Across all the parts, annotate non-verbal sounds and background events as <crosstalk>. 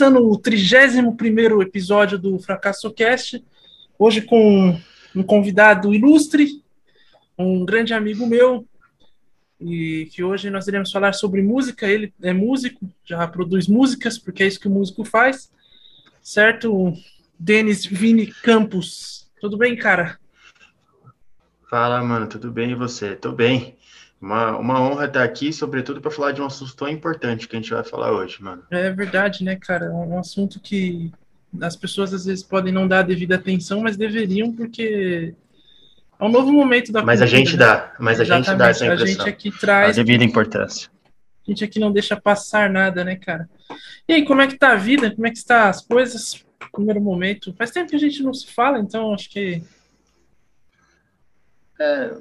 começando o 31 episódio do Fracasso Cast, hoje com um convidado ilustre, um grande amigo meu, e que hoje nós iremos falar sobre música. Ele é músico, já produz músicas, porque é isso que o músico faz, certo? Denis Vini Campos. Tudo bem, cara? Fala, mano, tudo bem e você? Tô bem. Uma, uma honra estar aqui, sobretudo para falar de um assunto tão importante que a gente vai falar hoje, mano. É verdade, né, cara? É um assunto que as pessoas às vezes podem não dar a devida atenção, mas deveriam, porque é um novo momento da Mas cultura, a gente né? dá, mas a gente dá essa impressão. A gente aqui traz. A devida importância. A gente aqui não deixa passar nada, né, cara? E aí, como é que tá a vida? Como é que está as coisas? Primeiro momento. Faz tempo que a gente não se fala, então acho que. É,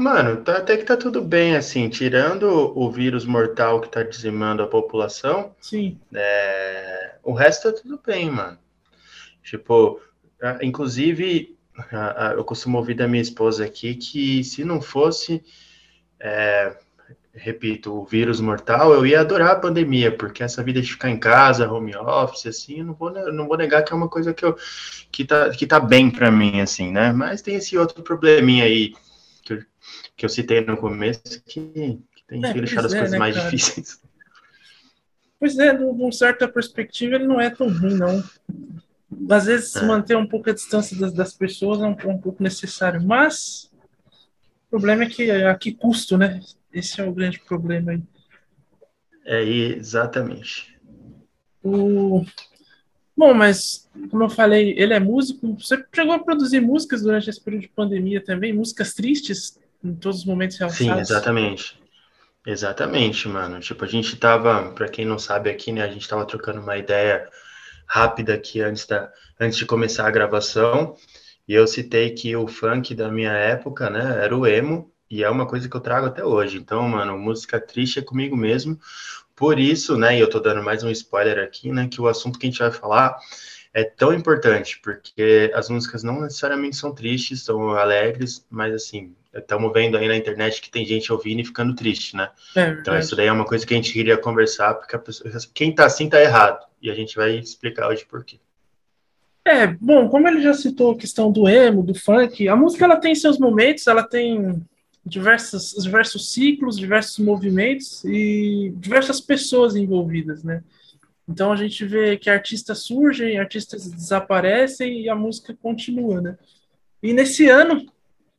Mano, tá, até que tá tudo bem, assim, tirando o vírus mortal que tá dizimando a população. Sim. É, o resto tá tudo bem, mano. Tipo, inclusive, eu costumo ouvir da minha esposa aqui que se não fosse, é, repito, o vírus mortal, eu ia adorar a pandemia, porque essa vida de ficar em casa, home office, assim, eu não vou, não vou negar que é uma coisa que, eu, que, tá, que tá bem para mim, assim, né? Mas tem esse outro probleminha aí que eu, citei no começo, que, que tem é, deixado as é, coisas né, mais cara? difíceis. Pois é, de uma certa perspectiva, ele não é tão ruim, não. Às vezes, é. manter um pouco a distância das, das pessoas é um, um, pouco necessário, mas o problema é que a que custo, né? Esse é o grande problema aí. É, exatamente. O... Bom, mas como eu falei, ele é músico. Você chegou a produzir músicas durante esse período de pandemia também, músicas tristes em todos os momentos realçados. Sim, exatamente. Exatamente, mano. Tipo, a gente tava, para quem não sabe aqui, né, a gente tava trocando uma ideia rápida aqui antes, da, antes de começar a gravação, e eu citei que o funk da minha época, né, era o emo, e é uma coisa que eu trago até hoje. Então, mano, música triste é comigo mesmo. Por isso, né, e eu tô dando mais um spoiler aqui, né, que o assunto que a gente vai falar é tão importante, porque as músicas não necessariamente são tristes, são alegres, mas assim, estamos vendo aí na internet que tem gente ouvindo e ficando triste, né? É, então isso daí é uma coisa que a gente queria conversar, porque pessoa, quem tá assim tá errado, e a gente vai explicar hoje por quê. É, bom, como ele já citou a questão do emo, do funk, a música ela tem seus momentos, ela tem diversas, diversos ciclos, diversos movimentos e diversas pessoas envolvidas, né? Então a gente vê que artistas surgem, artistas desaparecem e a música continua, né? E nesse ano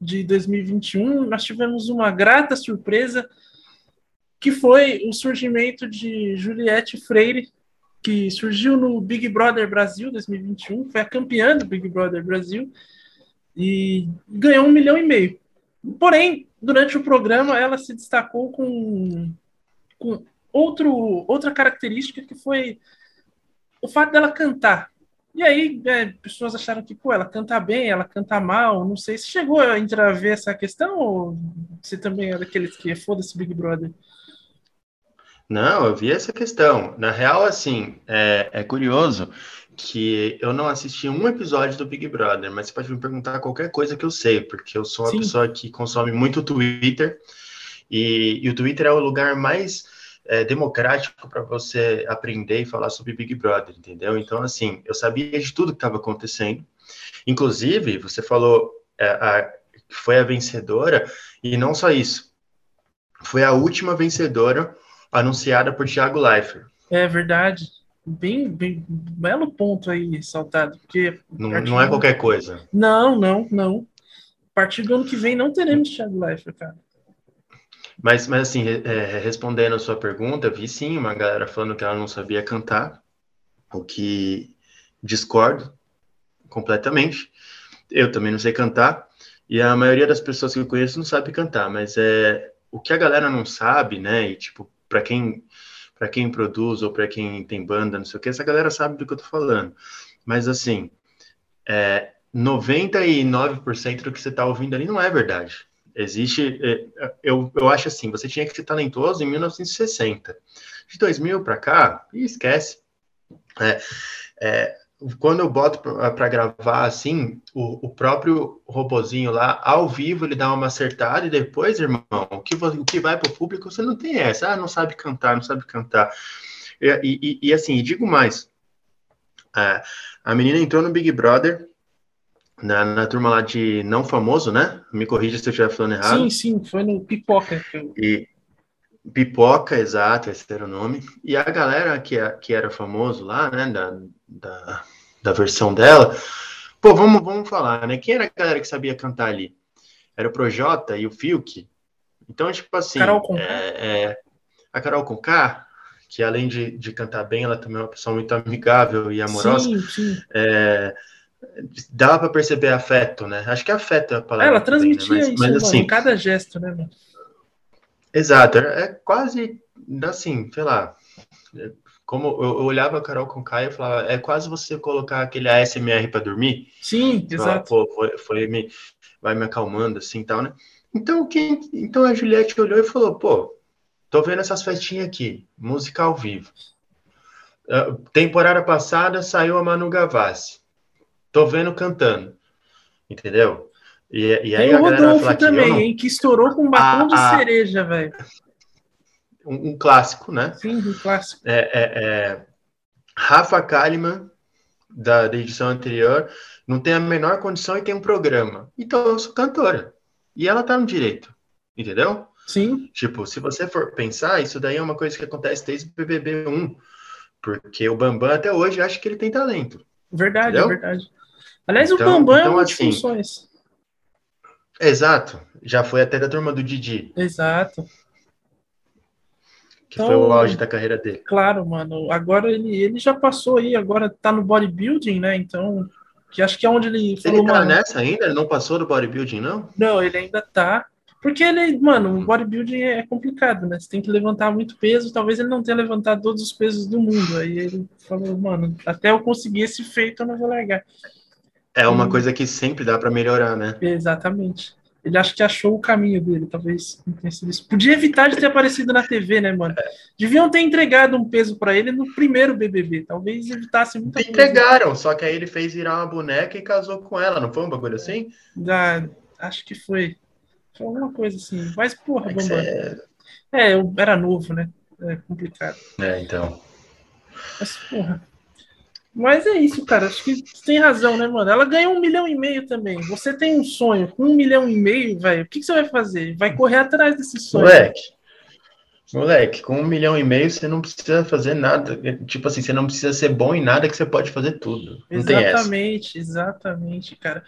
de 2021, nós tivemos uma grata surpresa que foi o surgimento de Juliette Freire, que surgiu no Big Brother Brasil 2021, foi a campeã do Big Brother Brasil e ganhou um milhão e meio. Porém, durante o programa, ela se destacou com, com outro, outra característica que foi o fato dela cantar. E aí, é, pessoas acharam que, pô, ela canta bem, ela canta mal, não sei se chegou a entrar a ver essa questão ou você também é daqueles que foda-se Big Brother? Não, eu vi essa questão. Na real, assim, é, é curioso que eu não assisti um episódio do Big Brother, mas você pode me perguntar qualquer coisa que eu sei, porque eu sou uma Sim. pessoa que consome muito Twitter, e, e o Twitter é o lugar mais é, democrático para você aprender e falar sobre Big Brother, entendeu? Então, assim, eu sabia de tudo que estava acontecendo. Inclusive, você falou é, a, foi a vencedora, e não só isso, foi a última vencedora anunciada por Thiago Leifert. É verdade. Bem, bem belo ponto aí saltado, porque não, não é qualquer coisa. Não, não, não. A partir do ano que vem não teremos Thiago Leifert, cara. Mas, mas assim, é, respondendo a sua pergunta, vi sim uma galera falando que ela não sabia cantar, o que discordo completamente. Eu também não sei cantar, e a maioria das pessoas que eu conheço não sabe cantar, mas é o que a galera não sabe, né? E tipo, para quem para quem produz ou para quem tem banda, não sei o que, essa galera sabe do que eu tô falando. Mas assim, é, 99% do que você tá ouvindo ali não é verdade. Existe, é, eu, eu acho assim, você tinha que ser talentoso em 1960. De 2000 para cá, esquece. É, é, quando eu boto para gravar assim, o, o, próprio robozinho lá, ao vivo, ele dá uma acertada e depois, irmão, o que, o que vai para o público, você não tem essa. Ah, não sabe cantar, não sabe cantar. E, e, e assim, digo mais, a, a menina entrou no Big Brother, na, na turma lá de não famoso, né? Me corrija se eu estiver falando errado. Sim, sim, foi no Pipoca. E, Pipoca, exato, esse era o nome. E a galera que, que era famoso lá, né, da, da, da versão dela, pô, vamos, vamos falar, né? Quem era a galera que sabia cantar ali? Era o Projota e o Fiuk. Então, tipo assim, Carol Conká. É, é, a Carol Conká, que além de, de cantar bem, ela também é uma pessoa muito amigável e amorosa. Sim, sim. É, dava para perceber afeto, né? Acho que afeto é a palavra. Ela transmitia também, né? mas, isso, mas, assim, em cada gesto, né, mano? Exato, é quase assim, sei lá. Como eu, olhava a Carol com Caio e falava, é quase você colocar aquele ASMR para dormir. Sim, exato. Fala, Pô, foi, foi me, vai me acalmando assim tal, né? Então, quem, então a Juliette olhou e falou, pô, tô vendo essas festinhas aqui, música ao vivo. Uh, temporada passada saiu a Manu Gavassi. Tô vendo cantando. Entendeu? E, e aí Tem o Rodolfo também, hein, que estourou com um batom a, de a... cereja, velho. Um, um, clássico, né? Sim, um clássico. É, é, é... Rafa Kalimann, da, da edição anterior, não tem a menor condição e tem um programa. Então eu sou cantora. E ela tá no direito. Entendeu? Sim. Tipo, se você for pensar, isso daí é uma coisa que acontece desde o BBB 1. Porque o Bambam até hoje acha que ele tem talento. Verdade, entendeu? verdade. Aliás, então, o Bambam então, é uma assim, funções. Exato. Já foi até da turma do Didi. Exato. Que então, foi o então, auge da carreira dele. Claro, mano. Agora ele, ele já passou aí, agora tá no bodybuilding, né? Então, que acho que é onde ele falou, Ele tá mano, nessa ainda? Ele não passou do bodybuilding, não? Não, ele ainda tá. Porque ele, mano, o bodybuilding é complicado, né? Você tem que levantar muito peso. Talvez ele não tenha levantado todos os pesos do mundo. Aí ele falou, mano, até eu conseguir esse feito, eu não vou largar. É uma coisa que sempre dá para melhorar, né? Exatamente. Ele acha que achou o caminho dele, talvez não tenha sido isso. Podia evitar de ter aparecido na TV, né, mano? Deviam ter entregado um peso para ele no primeiro BBB. Talvez evitasse muita coisa. Entregaram, só que aí ele fez virar uma boneca e casou com ela, não foi um bagulho assim? Ah, acho que foi. Foi alguma coisa assim. Mas, porra, é Bambam. É... é, eu era novo, né? É complicado. É, então. Mas, porra. Mas é isso, cara. Acho que você tem razão, né, mano? Ela ganhou um milhão e meio também. Você tem um sonho com um milhão e meio, velho. O que, que, você vai fazer? Vai correr atrás desse sonho. Moleque. Moleque, com um milhão e meio você não precisa fazer nada. Tipo assim, você não precisa ser bom em nada que você pode fazer tudo. Não exatamente, exatamente, cara.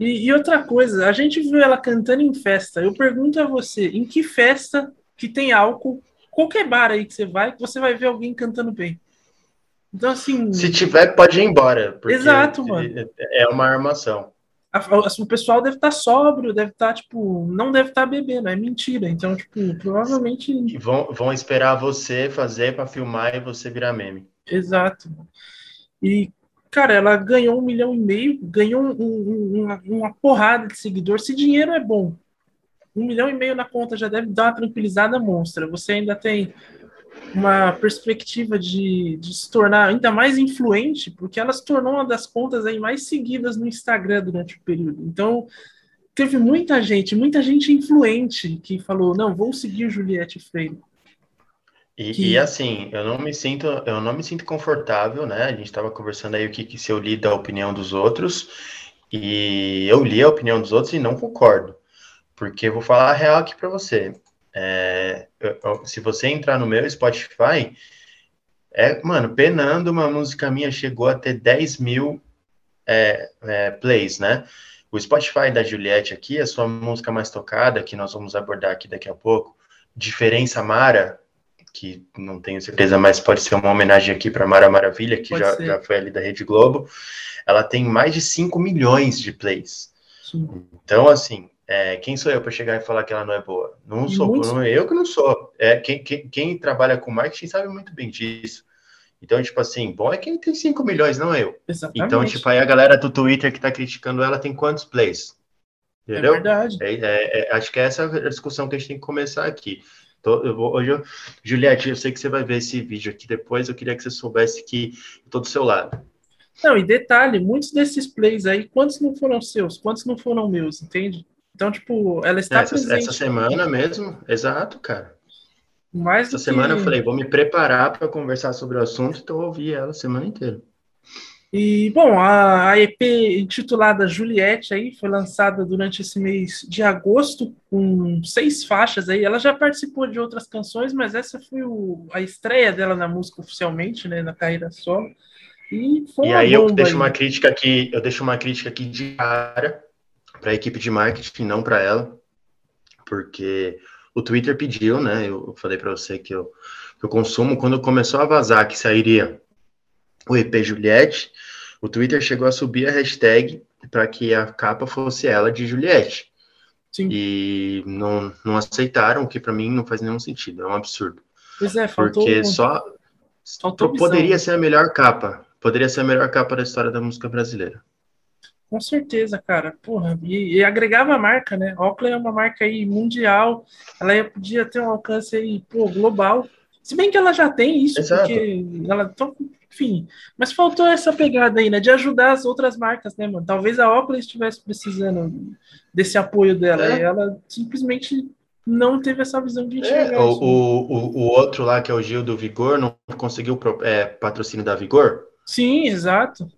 E, e outra coisa, a gente viu ela cantando em festa. Eu pergunto a você, em que festa que tem álcool, qualquer bar aí que você vai, você vai ver alguém cantando bem? Então, assim. Se tiver, pode ir embora. Exato, mano. É uma armação. o pessoal deve estar tá sóbrio, deve estar, tá, tipo, não deve estar tá bebendo, é mentira. Então, tipo, provavelmente. E vão, vão esperar você fazer para filmar e você virar meme. Exato. E, cara, ela ganhou um milhão e meio, ganhou um, um, uma, uma porrada de seguidor. Se dinheiro é bom, um milhão e meio na conta já deve dar uma tranquilizada monstra. Você ainda tem uma perspectiva de, de se tornar ainda mais influente, porque ela se tornou uma das contas aí mais seguidas no Instagram durante o período. Então, teve muita gente, muita gente influente que falou: não, vou seguir Juliette Freire. E, que... e, assim, eu não me sinto, eu não me sinto confortável, né? A gente estava conversando aí o que, que se eu li da opinião dos outros, e eu li a opinião dos outros e não concordo. Porque eu vou falar a real aqui para você. É, se você entrar no meu Spotify, é, mano, penando, uma música minha chegou a ter 10 mil é, é, plays, né? O Spotify da Juliette aqui, a sua música mais tocada, que nós vamos abordar aqui daqui a pouco, Diferença Mara, que não tenho certeza, mas pode ser uma homenagem aqui para Mara Maravilha, que já, já foi ali da Rede Globo, ela tem mais de 5 milhões de plays. Sim. Então, assim, é, quem sou eu para chegar e falar que ela não é boa? Não sou, muito... não, eu que não sou. É, quem, quem, quem, trabalha com marketing sabe muito bem disso. Então, tipo assim, bom é quem tem 5 milhões, não eu. Exatamente. Então, tipo, aí a galera do Twitter que tá criticando ela tem quantos plays? Entendeu? É verdade. É, é, é acho que essa é a discussão que a gente tem que começar aqui. Tô, eu vou, hoje eu, Juliette, eu sei que você vai ver esse vídeo aqui depois, eu queria que você soubesse que eu tô do seu lado. Não, e detalhe, muitos desses plays aí, quantos não foram seus? Quantos não foram meus, entende? Então, tipo, ela está essa, presente. Essa semana mesmo, exato, cara. Mais essa semana que... eu falei, vou me preparar para conversar sobre o assunto, então eu ouvi ela a semana inteira. E, bom, a, EP intitulada Juliette aí foi lançada durante esse mês de agosto, com seis faixas aí. Ela já participou de outras canções, mas essa foi o, a estreia dela na música oficialmente, né, na carreira solo. E, foi e aí eu deixo aí. uma crítica aqui, eu deixo uma crítica aqui de cara para a equipe de marketing, não para ela, porque o Twitter pediu, né? Eu falei para você que eu, eu consumo quando começou a vazar que sairia o EP Juliette, o Twitter chegou a subir a hashtag para que a capa fosse ela de Juliette. Sim. E não, não aceitaram, o que para mim não faz nenhum sentido, é um absurdo. Pois é, faltou... Porque só faltou poderia ser a melhor capa, poderia ser a melhor capa da história da música brasileira. Com certeza, cara. Porra, e, e agregava a marca, né? Oakley é uma marca aí mundial, ela podia ter um alcance aí, pô, global. Se bem que ela já tem isso, Exato. porque ela. Então, enfim. Mas faltou essa pegada aí, né? De ajudar as outras marcas, né, mano? Talvez a Oakley estivesse precisando desse apoio dela. É. E ela simplesmente não teve essa visão de enxergar é, o, o, o, outro lá, que é o Gil do Vigor, não conseguiu é, patrocínio da Vigor? Sim, exato.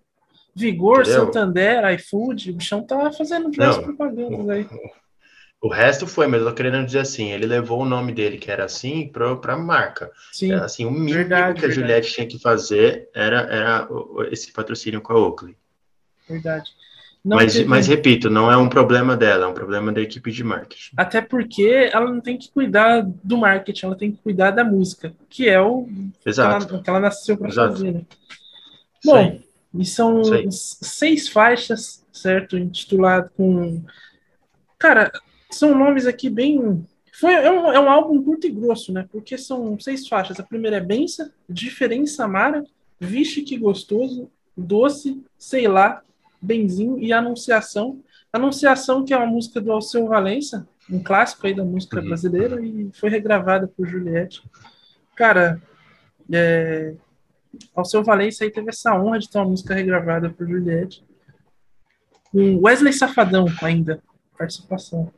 Vigor, Entendeu? Santander, iFood, o bichão tá fazendo diversas propagandas aí. <laughs> O resto foi, mas eu tô querendo dizer assim, ele levou o nome dele, que era assim, pra, pra marca. Sim, era, assim, o mínimo verdade, que a verdade. Juliette tinha que fazer era, era esse patrocínio com a Oakley. Verdade. Não mas, teve... mas, repito, não é um problema dela, é um problema da equipe de marketing. Até porque ela não tem que cuidar do marketing, ela tem que cuidar da música, que é o Exato. Que, ela, que ela nasceu para fazer. Né? Bom, e são seis faixas, certo? Intitulado com. Cara, são nomes aqui bem. Foi, é, um, é um álbum curto e grosso, né? Porque são seis faixas. A primeira é Bença, Diferença Amara, Vixe Que Gostoso, Doce, Sei Lá, Benzinho e Anunciação. Anunciação, que é uma música do Alceu Valença, um clássico aí da música uhum. brasileira, e foi regravada por Juliette. Cara, é, ao seu Valência aí teve essa honra de ter uma música regravada por Juliette. Com Wesley Safadão ainda, participação.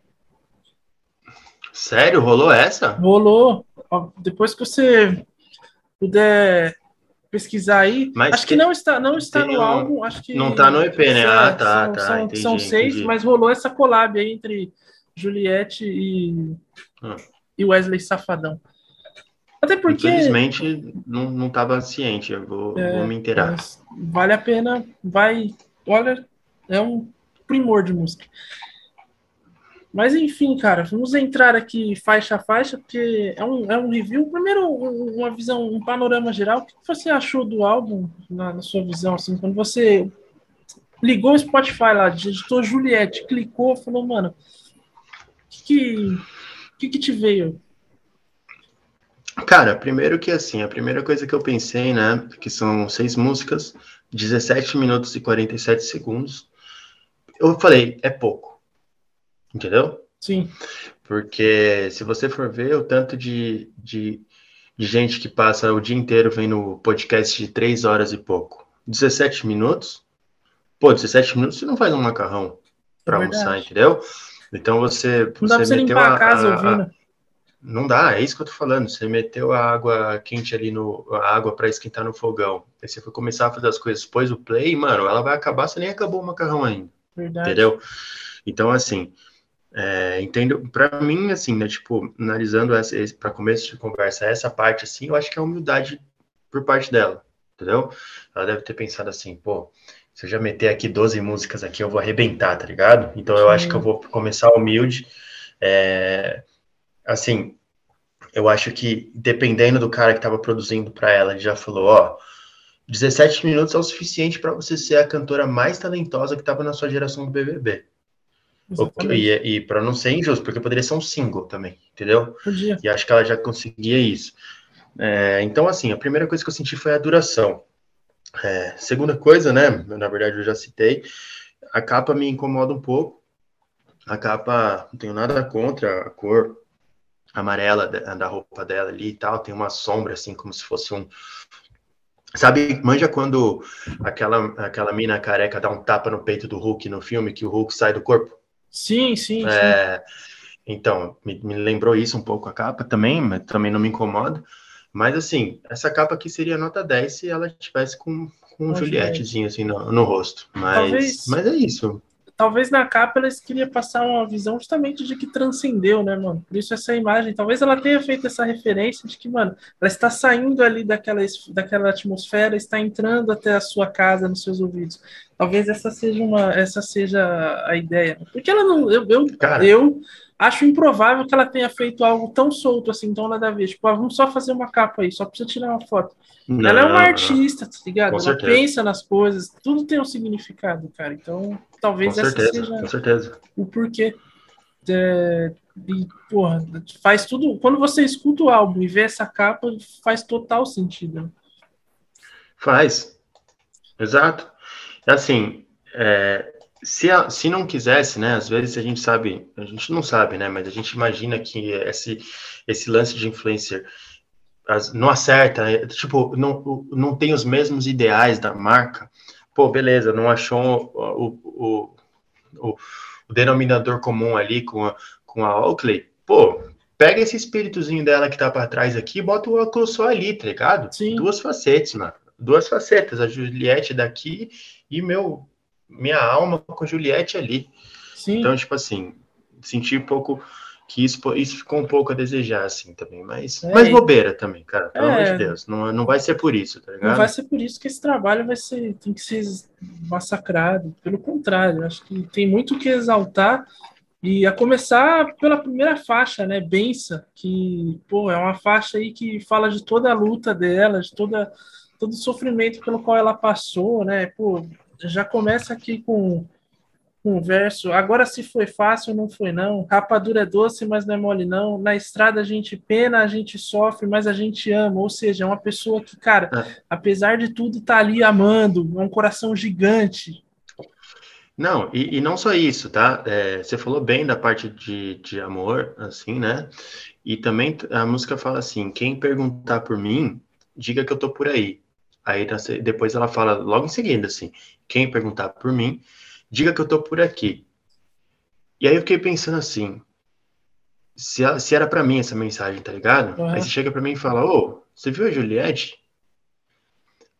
Sério? Rolou essa? Rolou. Depois que você puder pesquisar aí. Mas acho que, que não está, não está no um... álbum. Acho que não está no EP, né? Ah, tá, são, tá. São, entendi, são seis, entendi. mas rolou essa collab aí entre Juliette e, ah. e Wesley Safadão. Até porque. Infelizmente, não estava ciente, eu vou, é, vou me inteirar. Vale a pena, vai. Olha, é um primor de música. Mas enfim, cara, vamos entrar aqui faixa a faixa, porque é um, é um review. Primeiro, uma visão, um panorama geral. O que você achou do álbum, na, na sua visão, assim, quando você ligou o Spotify lá, digitou Juliette, clicou, falou, mano, o que, que, que te veio? Cara, primeiro que assim, a primeira coisa que eu pensei, né, que são seis músicas, 17 minutos e 47 segundos. Eu falei, é pouco. Entendeu? Sim. Porque se você for ver o tanto de, de, de gente que passa o dia inteiro vendo podcast de três horas e pouco, 17 minutos, pô, 17 minutos você não faz um macarrão para é almoçar, entendeu? Então você, não você meteu a, a, ouvindo. Não dá, é isso que eu tô falando. Você meteu a água quente ali no. a água para esquentar no fogão. Aí você foi começar a fazer as coisas, pôs o play, mano, ela vai acabar, você nem acabou o macarrão ainda. Verdade. Entendeu? Então, assim, é, entendo, para mim, assim, né, tipo, analisando para começo de conversa, essa parte, assim, eu acho que é humildade por parte dela, entendeu? Ela deve ter pensado assim, pô, se eu já meter aqui 12 músicas aqui, eu vou arrebentar, tá ligado? Então eu Sim. acho que eu vou começar humilde, é, assim, eu acho que dependendo do cara que estava produzindo para ela, ele já falou, ó, 17 minutos é o suficiente para você ser a cantora mais talentosa que estava na sua geração do BBB. E, e para não ser injusto, porque poderia ser um single também, entendeu? Podia. E acho que ela já conseguia isso. É, então, assim, a primeira coisa que eu senti foi a duração. É, segunda coisa, né? Na verdade, eu já citei. A capa me incomoda um pouco. A capa, não tenho nada contra a cor amarela da, roupa dela ali e tal, tem uma sombra assim, como se fosse um. Sabe, manja quando aquela, aquela mina careca dá um tapa no peito do Hulk no filme, que o Hulk sai do corpo? Sim, sim. É, sim. Então, me, me, lembrou isso um pouco a capa também, mas também não me incomoda. Mas assim, essa capa aqui seria nota 10 se ela tivesse com, com um Julietezinho assim no, no rosto. Mas, Talvez... mas é isso talvez na capa eles queria passar uma visão justamente de que transcendeu, né, mano? Por isso essa imagem, talvez ela tenha feito essa referência de que, mano, ela está saindo ali daquela, daquela atmosfera, está entrando até a sua casa, nos seus ouvidos. Talvez essa seja uma, essa seja a ideia. Porque ela não, eu, eu, eu acho improvável que ela tenha feito algo tão solto assim, tão nada a ver. Tipo, ah, vamos só fazer uma capa aí, só precisa tirar uma foto. Não, ela é uma artista, tá ligado? ela pensa nas coisas, tudo tem um significado, cara. Então, talvez com essa certeza, seja com certeza. o porquê. É, e, porra, faz tudo. Quando você escuta o álbum e vê essa capa, faz total sentido. Faz. Exato. Assim, é, se, a, se não quisesse, né? Às vezes a gente sabe, a gente não sabe, né? Mas a gente imagina que esse, esse lance de influencer as, não acerta, é, tipo, não, não tem os mesmos ideais da marca. Pô, beleza, não achou o, o, o, o denominador comum ali com a, com a Oakley. Pô, pega esse espíritozinho dela que tá para trás aqui e bota o óculos só ali, tá ligado? Sim. Duas facetas, mano. Duas facetas, a Juliette daqui e meu minha alma com a Juliette ali. Sim. Então, tipo assim, senti um pouco que isso, isso ficou um pouco a desejar, assim, também. Mas, é, mas bobeira também, cara. Pelo é, amor de Deus. Não, não vai ser por isso, tá ligado? Não vai ser por isso que esse trabalho vai ser, tem que ser massacrado. Pelo contrário, acho que tem muito que exaltar. E a começar pela primeira faixa, né? Bença, que, pô, é uma faixa aí que fala de toda a luta dela, de toda, todo o sofrimento pelo qual ela passou, né? Pô, já começa aqui com, com um verso. Agora se foi fácil, não foi não. Rapadura é doce, mas não é mole não. Na estrada a gente pena, a gente sofre, mas a gente ama. Ou seja, é uma pessoa que, cara, é. apesar de tudo, tá ali amando. É um coração gigante. Não, e, e não só isso, tá? É, você falou bem da parte de, de amor, assim, né? E também a música fala assim: quem perguntar por mim, diga que eu tô por aí. Aí depois ela fala logo em seguida assim: quem perguntar por mim, diga que eu tô por aqui. E aí eu fiquei pensando assim: se, se era para mim essa mensagem, tá ligado? Uhum. Aí você chega para mim e fala: Ô, você viu a Juliette?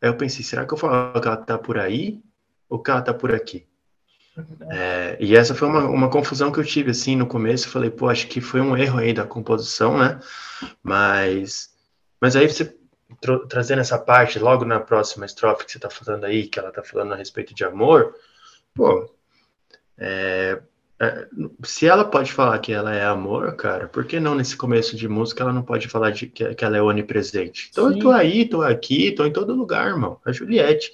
Aí eu pensei: será que eu falo que ela tá por aí ou que ela tá por aqui? É, e essa foi uma, uma confusão que eu tive assim no começo. Eu falei, pô, acho que foi um erro aí da composição, né? Mas, mas aí você trazendo essa parte logo na próxima estrofe que você está falando aí, que ela está falando a respeito de amor, pô, é, é, se ela pode falar que ela é amor, cara, por que não nesse começo de música ela não pode falar de que, que ela é onipresente? Então Sim. eu tô aí, tô aqui, tô em todo lugar, irmão. A Juliette,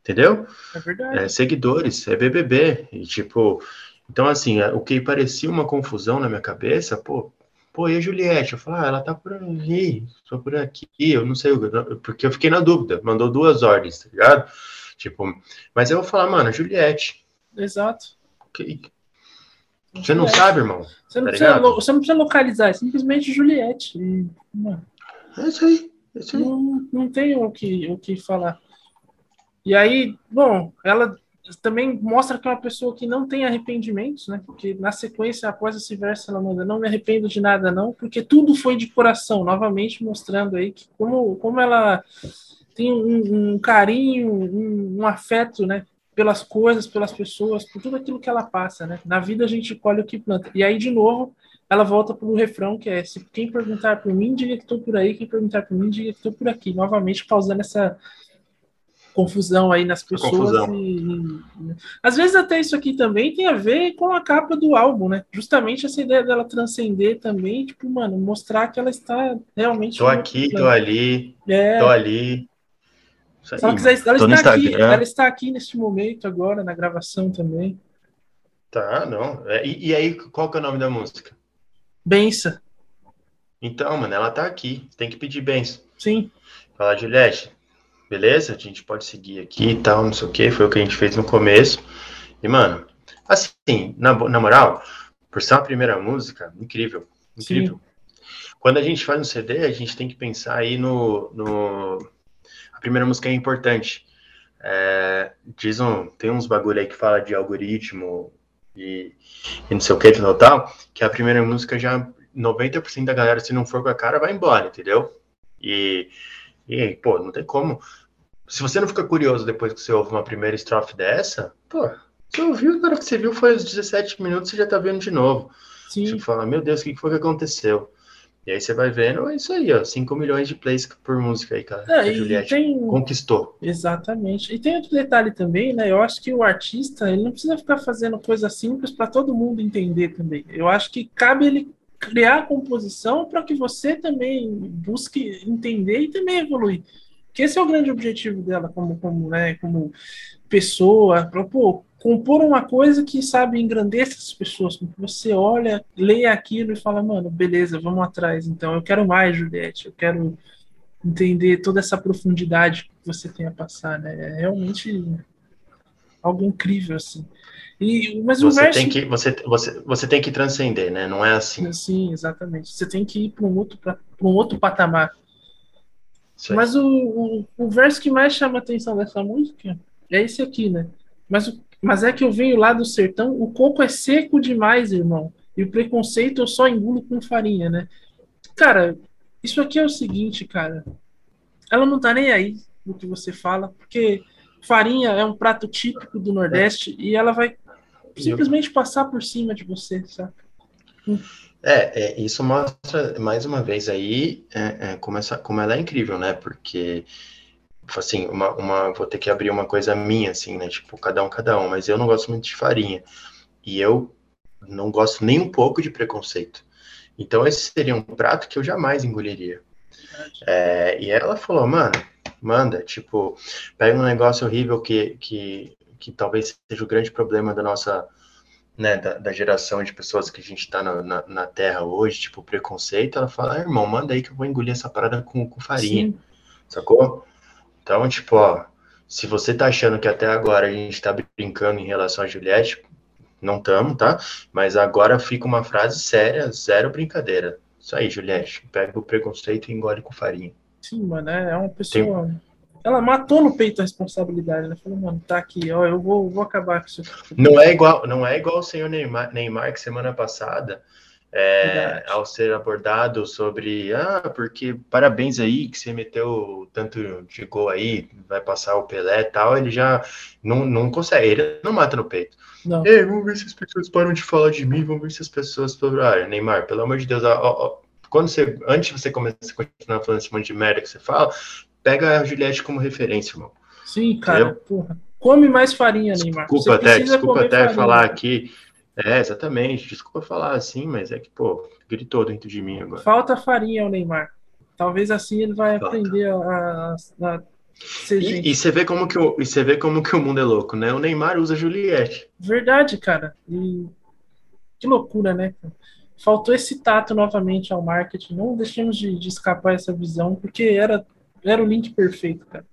entendeu? É verdade. É, seguidores, é BBB, e tipo, então assim, é, o que parecia uma confusão na minha cabeça, pô, pô, e a Juliette? Eu falo, ah, ela tá por aí, só por aqui, eu não sei, porque eu fiquei na dúvida, mandou duas ordens, tá ligado? Tipo, mas eu vou falar, mano, Juliette. Exato. Que... Você não sabe, irmão? Você não, tá precisa, você não precisa localizar, é simplesmente Juliette. E, é isso aí. É isso aí. Não, não tem o que, o que falar. E aí, bom, ela também mostra que é uma pessoa que não tem arrependimentos, né? Porque na sequência, após esse verso, ela manda: Não me arrependo de nada, não, porque tudo foi de coração. Novamente mostrando aí que como, como ela tem um, um carinho, um, um, afeto, né? Pelas coisas, pelas pessoas, por tudo aquilo que ela passa, né? Na vida a gente colhe o que planta. E aí, de novo, ela volta para o refrão que é: Se quem perguntar por mim, diga que estou por aí, quem perguntar por mim, diga que estou por aqui. Novamente causando essa confusão aí nas pessoas. E, às vezes até isso aqui também tem a ver com a capa do álbum, né? Justamente essa ideia dela transcender também, tipo, mano, mostrar que ela está realmente. Tô aqui, tô ali, é. tô ali. Aí, ela, quiser, ela, está aqui, ela está aqui neste momento agora, na gravação também. Tá, não. É, e, e, aí, qual que é o nome da música? Bença. Então, mano, ela tá aqui. Tem que pedir benção. Sim. Fala, Juliette, beleza? A gente pode seguir aqui e tal, não sei o que, foi o que a gente fez no começo. E, mano, assim, na, na moral, por ser uma primeira música, incrível, incrível. Sim. Quando a gente faz um CD, a gente tem que pensar aí no. no... A primeira música é importante. É, diz um, tem uns bagulho aí que fala de algoritmo e, e não sei o que, tal, tal, que a primeira música já 90% da galera, se não for com a cara, vai embora, entendeu? E e, pô, não tem como. se você não fica curioso depois que você ouve uma primeira estrofe dessa, pô, você ouviu, na hora que você viu foi os 17 minutos, você já tá vendo de novo. Sim. Você fala, meu Deus, o que foi que aconteceu? E aí você vai vendo, é isso aí, ó, 5 milhões de plays por música aí, cara. É, a Juliette tem... conquistou. Exatamente. E tem outro detalhe também, né? Eu acho que o artista, ele não precisa ficar fazendo coisa simples para todo mundo entender também. Eu acho que cabe ele criar a composição para que você também busque entender e também evoluir. Que esse é o grande objetivo dela como, como, né, como pessoa, pô, compor uma coisa que sabe engrandecer as pessoas, você olha, lê aquilo e fala, mano, beleza, vamos atrás. Então, eu quero mais, Juliette, eu quero entender toda essa profundidade que você tem a passar, né? É realmente algo incrível assim. E, mas você verso... tem que você, você, você tem que transcender, né? Não é assim. Sim, exatamente. Você tem que ir para um outro para um outro patamar. Mas o, o, o, verso que mais chama a atenção dessa música é esse aqui, né? Mas, mas é que eu venho lá do sertão, o coco é seco demais, irmão. E o preconceito eu só engulo com farinha, né? Cara, isso aqui é o seguinte, cara. Ela não tá nem aí no que você fala, porque farinha é um prato típico do Nordeste e ela vai simplesmente passar por cima de você, sabe? É, é, isso mostra mais uma vez aí é, é, como, essa, como ela é incrível, né? Porque assim, uma, uma, vou ter que abrir uma coisa minha, assim, né? Tipo, cada um, cada um, mas eu não gosto muito de farinha. E eu não gosto nem um pouco de preconceito. Então, esse seria um prato que eu jamais engoliria. É, e ela falou, mano, manda, tipo, pega um negócio horrível que, que, que talvez seja o grande problema da nossa, né, da, da geração de pessoas que a gente tá na, na, na Terra hoje, tipo, preconceito, ela fala, ah, irmão, manda aí que eu vou engolir essa parada com, com farinha, Sim. sacou? Então, tipo, ó, se você tá achando que até agora a gente tá brincando em relação a Juliette, não tamo, tá? Mas agora fica uma frase séria, zero brincadeira. Isso aí, Juliette, pega o preconceito e engole com farinha. Sim, mano, é, é uma pessoa. Tem... Ela matou no peito a responsabilidade, né? Falou, mano, tá aqui, ó, eu vou, vou acabar com isso. Não é igual, não é igual o senhor Neymar, Neymar que semana passada, é, ao ser abordado sobre, ah, porque parabéns aí que você meteu tanto de gol aí, vai passar o Pelé e tal, ele já não, não consegue, ele não mata no peito. Não. Ei, vamos ver se as pessoas param de falar de mim, vamos ver se as pessoas. Ah, Neymar, pelo amor de Deus, ó, ó, quando você, antes de você começar a continuar falando esse monte de merda que você fala, pega a Juliette como referência, irmão. Sim, cara. Come mais farinha, Neymar. Desculpa até, desculpa até farinha. falar aqui. É, exatamente. Desculpa falar assim, mas é que, pô, gritou dentro de mim agora. Falta farinha ao Neymar. Talvez assim ele vai Falta. aprender a, a, a ser e, e, você vê como que o, e você vê como que o mundo é louco, né? O Neymar usa Juliette. Verdade, cara. E que loucura, né? faltou esse tato novamente ao marketing. Não deixemos de, de, escapar essa visão, porque era, era o link perfeito, cara.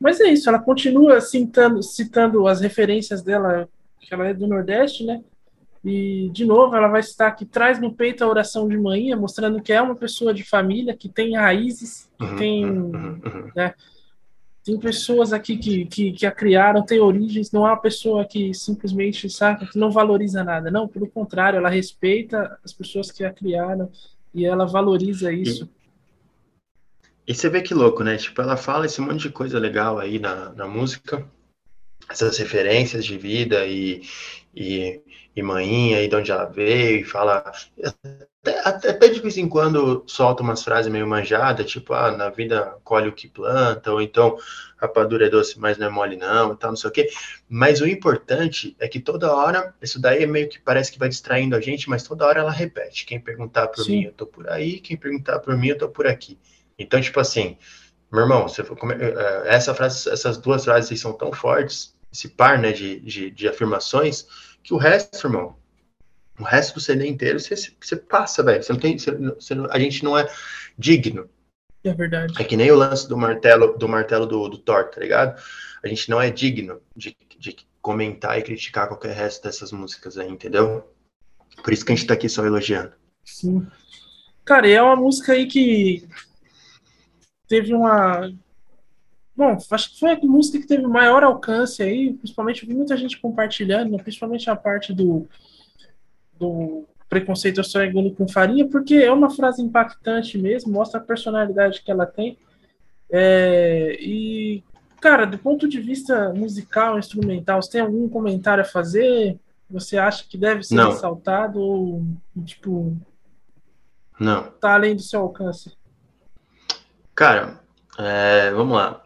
Mas é isso, ela continua citando, citando as referências dela, que ela é do Nordeste, né? E, de novo, ela vai citar que traz no peito a oração de manhã, mostrando que é uma pessoa de família, que tem raízes, que uhum, tem. Uhum, uhum. Né, tem pessoas aqui que, que, que, a criaram, tem origens, não é uma pessoa que simplesmente, sabe, que não valoriza nada. Não, pelo contrário, ela respeita as pessoas que a criaram e ela valoriza isso. E, e você vê que louco, né? Tipo, ela fala esse monte de coisa legal aí na, na música, essas referências de vida e, e, e manhinha, e de onde ela veio, e fala. Até, até, até, de vez em quando solta umas frases meio manjadas, tipo, ah, na vida colhe o que planta, ou então rapadura é doce, mas não é mole não, e tal, não sei o quê. Mas o importante é que toda hora, isso daí é meio que parece que vai distraindo a gente, mas toda hora ela repete. Quem perguntar por Sim. mim, eu tô por aí, quem perguntar por mim, eu tô por aqui. Então, tipo assim, meu irmão, você, eh, essa frase, essas duas frases são tão fortes, esse par né, de, de, de afirmações, que o resto, irmão, o resto do CD inteiro você, você passa, velho. Você não tem, você, você a gente não é digno. É verdade. É que nem o lance do martelo do martelo do, do Thor, tá ligado? A gente não é digno de, de comentar e criticar qualquer resto dessas músicas aí, entendeu? Por isso que a gente tá aqui só elogiando. Sim. Cara, e é uma música aí que teve uma Bom, acho que foi a música que teve maior alcance aí, principalmente eu vi muita gente compartilhando, né, principalmente a parte do, do preconceito eu só engulo com farinha, porque é uma frase impactante mesmo, mostra a personalidade que ela tem. É, e, cara, do ponto de vista musical, instrumental, você tem algum comentário a fazer? Você acha que deve ser Não. ressaltado ou, tipo, Não. tá além do seu alcance? Cara, é, vamos lá.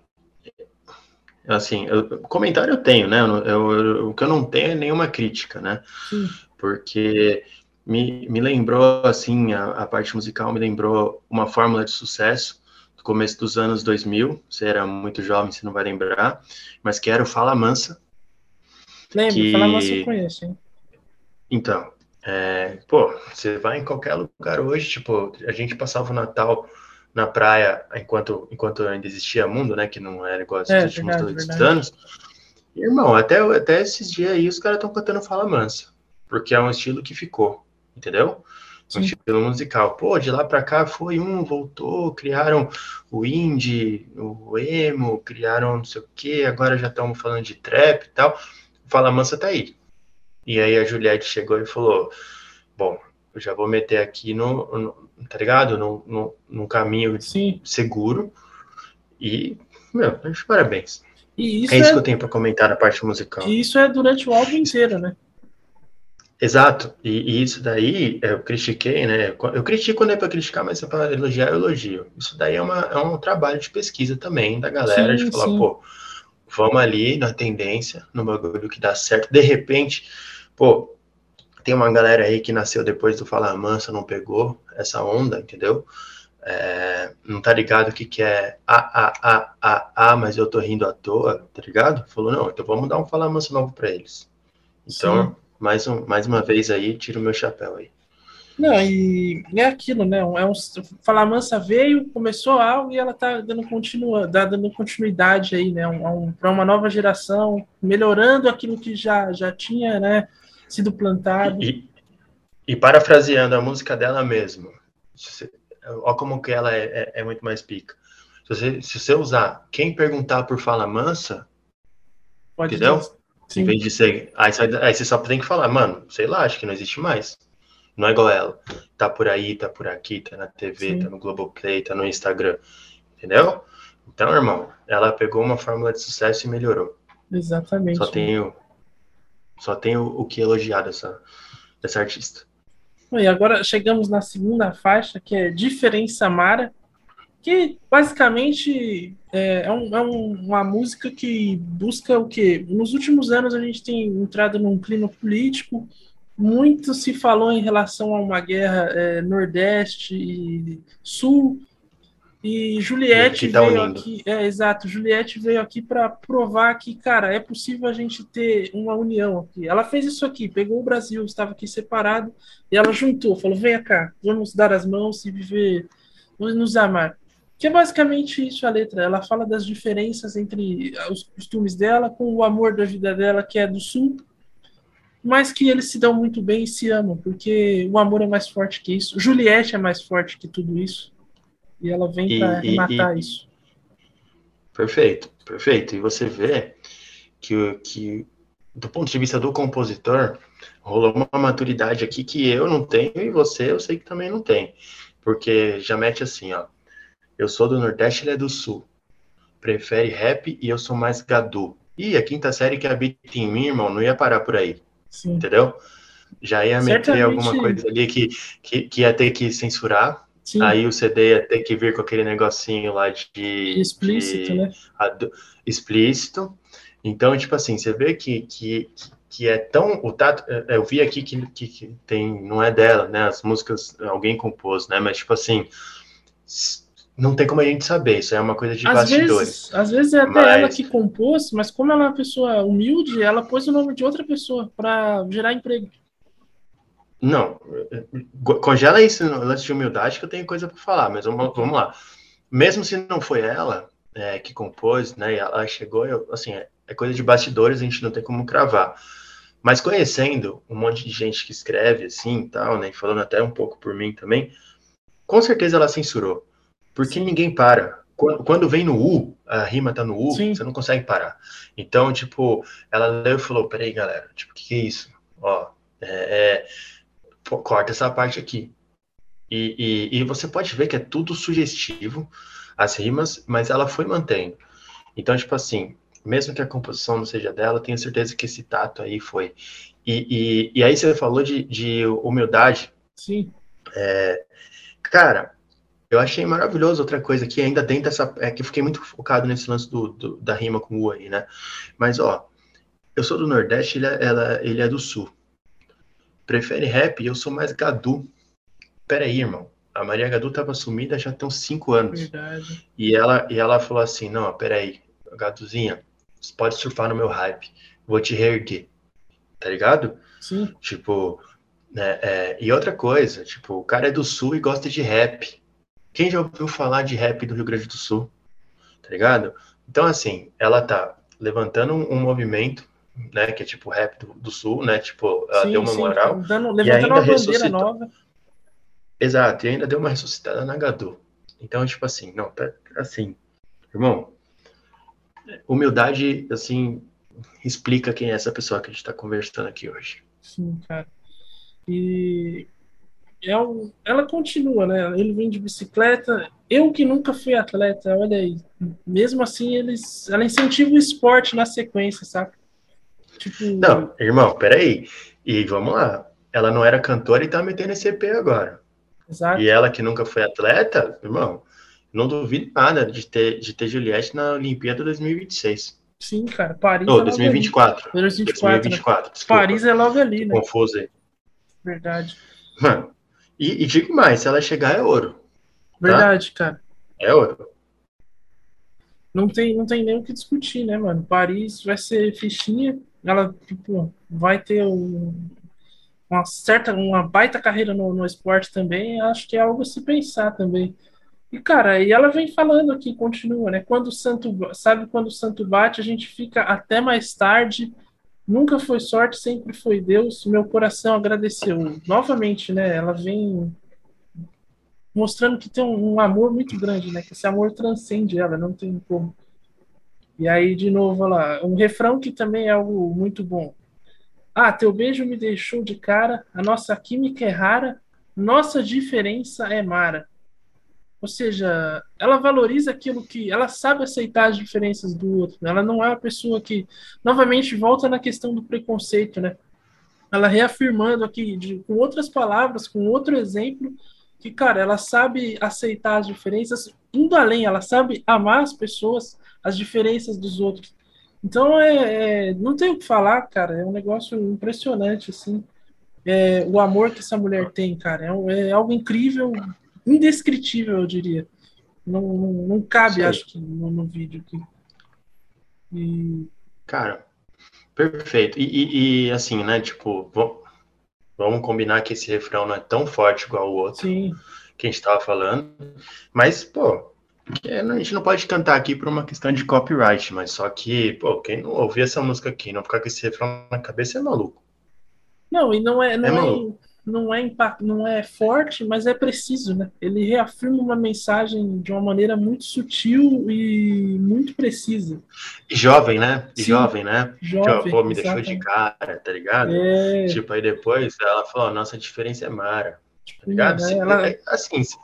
Assim, eu- comentário eu tenho, né? Eu eu- eu- o que eu não tenho é nenhuma crítica, né? Sim. Porque me, me lembrou, assim, a, a parte musical me lembrou uma fórmula de sucesso do começo dos anos 2000. Você era muito jovem, você não vai lembrar, mas que era o Fala Mansa. Lembra? Que- Falar você eu conheço, hein? Então, é, pô, você vai em qualquer lugar hoje, tipo, a gente passava o Natal na praia enquanto, enquanto ainda existia mundo, né? Que não era igual esses É, últimos verdade, dois verdade. anos. Irmão, até, até esses dias aí os caras estão cantando Fala Mansa, porque é um estilo que ficou, entendeu? Um Sim. estilo musical. Pô, de lá pra cá foi um, voltou, criaram o indie, o emo, criaram não sei o quê, agora já estamos falando de trap e tal. Fala Mansa tá aí. E aí a Juliette chegou e falou: Bom, eu já vou meter aqui no, no- tá ligado? No, no, num caminho Sim. seguro. E, meu, parabéns. E isso é isso é, que eu tenho pra comentar na parte musical. e isso é durante o álbum inteiro, né? Exato, e, e isso daí eu critiquei, né? Eu critico quando é para criticar, mas é para elogiar, eu elogio. Isso daí é, uma, é um trabalho de pesquisa também da galera, Sim, de falar, sim. pô, vamos ali na tendência, no bagulho que dá certo. De repente, pô, tem uma galera aí que nasceu depois do Fala Mansa, não pegou essa onda, entendeu? É, não tá ligado o que, que é ah, ah, ah, ah, ah, mas eu tô rindo à toa, tá ligado? Falou, não, então vamos dar um Fala Mansa novo para eles. Então, Sim. mais, um, mais uma vez aí, tiro o meu chapéu aí. Não, e é aquilo, né? É um, Falar Mansa veio, começou algo e ela tá dando, continua, dá- dando continuidade aí, né? Um, um, para uma nova geração, melhorando aquilo que já, já tinha, né? Sido plantado. E, e parafraseando a música dela mesmo, você- ó como que ela é, é- é muito mais pica. Se você, se você usar quem perguntar por fala mansa, Pode entendeu? em vez de ser. Aí, você- aí você só tem que falar, mano, sei lá, acho que não existe mais. Não é igual ela. Tá por aí, tá por aqui, tá na TV, Sim. tá no Globoplay, tá no Instagram. Entendeu? Então, irmão, ela pegou uma fórmula de sucesso e melhorou. exatamente. Só tenho, só tenho o que elogiar dessa, dessa artista. E agora chegamos na segunda faixa, que é Diferença Mara, que basicamente é, é um- é um- uma música que busca o quê? Nos últimos anos a gente tem entrado num clima político, muito se falou em relação a uma guerra é, Nordeste e Sul, e Juliette tá veio unindo. aqui, é exato, Juliette veio aqui para provar que, cara, é possível a gente ter uma união aqui. Ela fez isso aqui, pegou o Brasil, estava aqui separado, e ela juntou, falou: venha cá, vamos dar as mãos e viver, vamos nos amar. Que é basicamente isso a letra. Ela fala das diferenças entre os costumes dela com o amor da vida dela, que é do sul, mas que eles se dão muito bem e se amam, porque o amor é mais forte que isso. Juliette é mais forte que tudo isso. E ela vem para rematar e- isso. Perfeito, perfeito. E você vê que, que, do ponto de vista do compositor, rolou uma maturidade aqui que eu não tenho e você eu sei que também não tem. Porque já mete assim, ó. Eu sou do Nordeste, ele é do Sul. Prefere rap e eu sou mais gadu. E a quinta série que habita em mim, irmão, não ia parar por aí, Sim. entendeu? Já ia meter Certamente. alguma coisa ali que, que, que ia ter que censurar. Sim. Aí o CD ia ter que vir com aquele negocinho lá de. explícito, de- né? adu- explícito. Então, tipo assim, você vê que, que, que é tão. O tato, eu vi aqui que, que, que tem. Não é dela, né? As músicas alguém compôs, né? Mas, tipo assim. Não tem como a gente saber, isso é uma coisa de Às bastidores. vezes, às vezes é até Mas- ela que compôs, mas como ela é uma pessoa humilde, ela pôs o nome de outra pessoa para gerar emprego. Não, congela isso no lance de humildade que eu tenho coisa para falar, mas vamos, vamos lá. Mesmo se não foi ela é, que compôs, né? e Ela chegou, eu, assim, é, é coisa de bastidores, a gente não tem como cravar. Mas conhecendo um monte de gente que escreve assim e tal, né? Falando até um pouco por mim também, com certeza ela censurou. Porque ninguém para. Quando, quando vem no U, a rima tá no U, Sim. você não consegue parar. Então, tipo, ela leu e falou: peraí, galera, tipo, o que, que é isso? Ó, é, é, corta essa parte aqui. E, e, e você pode ver que é tudo sugestivo, as rimas, mas ela foi mantendo. Então, tipo assim, mesmo que a composição não seja dela, tenho certeza que esse tato aí foi. E, e, aí você falou de, de humildade. Sim. É, cara, eu achei maravilhoso outra coisa que ainda dentro dessa. É que eu fiquei muito focado nesse lance do, do da rima com o aí, né? Mas, ó, eu sou do Nordeste, ele é, ela, ele é do Sul. Prefere rap? Eu sou mais Gadu. Pera aí, irmão. A Maria Gadu tava sumida já tem uns cinco anos. Verdade. E ela, e ela falou assim: Não, pera aí, Gaduzinha, você pode surfar no meu hype. Vou te reerguer. Tá ligado? Sim. Tipo, né, é, e outra coisa, tipo, o cara é do sul e gosta de rap. Quem já ouviu falar de rap do Rio Grande do Sul? Tá ligado? Então, assim, ela tá levantando um, um movimento, né, que é tipo rap do, do sul, né? Tipo, ela sim, deu uma sim, moral. Dando, e ainda uma bandeira ressuscitou. nova. Exato, e ainda deu uma ressuscitada na Gadu. Então, tipo assim, não, tá assim, irmão, humildade, assim, explica quem é essa pessoa que a gente tá conversando aqui hoje. Sim, cara. E é um, ela continua, né? Ele vem de bicicleta. Eu que nunca fui atleta, olha aí. Mesmo assim, eles, ela incentiva o esporte na sequência, saca? Tipo, Não, irmão, peraí. E vamos lá. Ela não era cantora e tá metendo esse EP agora. exato. E ela que nunca foi atleta, irmão, não duvido nada de ter, de ter Juliette na Olimpíada 2026. Sim, cara. Paris é logo 2024. ali. 2024, né? 2024, desculpa. Paris é logo ali, né? Confuso aí. Verdade. Mano, e, e digo mais, se ela chegar é ouro. Verdade, cara. É ouro. Não tem, não tem nem o que discutir, né, mano? Paris vai ser fichinha. Ela, tipo, vai ter um- uma certa, uma baita carreira no, no esporte também. Acho que é algo a se pensar também. E, cara, e ela vem falando aqui, continua, né? Quando o santo, sabe, quando o santo bate, a gente fica até mais tarde. Nunca foi sorte, sempre foi Deus. Meu coração agradeceu. Novamente, né? Ela vem mostrando que tem um, um amor muito grande, né? Que esse amor transcende ela, não tem como. E aí, de novo, olha lá, um refrão que também é algo muito bom. Ah, teu beijo me deixou de cara, a nossa química é rara, nossa diferença é mara. Ou seja, ela valoriza aquilo que. Ela sabe aceitar as diferenças do outro. né? Ela não é uma pessoa que. Novamente, volta na questão do preconceito, né? Ela reafirmando aqui, de, com outras palavras, com outro exemplo, que, cara, ela sabe aceitar as diferenças, indo além, ela sabe amar as pessoas, as diferenças dos outros. Então, é, é- não tem o que falar, cara, é um negócio impressionante, assim, é, o amor que essa mulher tem, cara, é, é algo incrível, indescritível, eu diria. Não, não, não cabe, Sim. acho que, no, no vídeo aqui. E, Cara, perfeito. E, e- e, assim, né? Tipo, vamos combinar que esse refrão não é tão forte igual o outro sim, que a gente tava falando. Mas, pô, a gente não pode cantar aqui por uma questão de copyright, mas só que, pô, quem não ouvir essa música aqui não ficar com esse refrão na cabeça é maluco. Não, e não é, não É é, não é, não é forte, mas é preciso, né? Ele reafirma uma mensagem de uma maneira muito sutil e muito precisa. E jovem, né? E Sim. jovem, né? Que, ó, Jovem, pô, me deixou de exatamente. cara, tá ligado? É, Tipo, aí depois ela falou, nossa diferença é Mara. tipo, Tá ligado? né, ela- é, assim, se-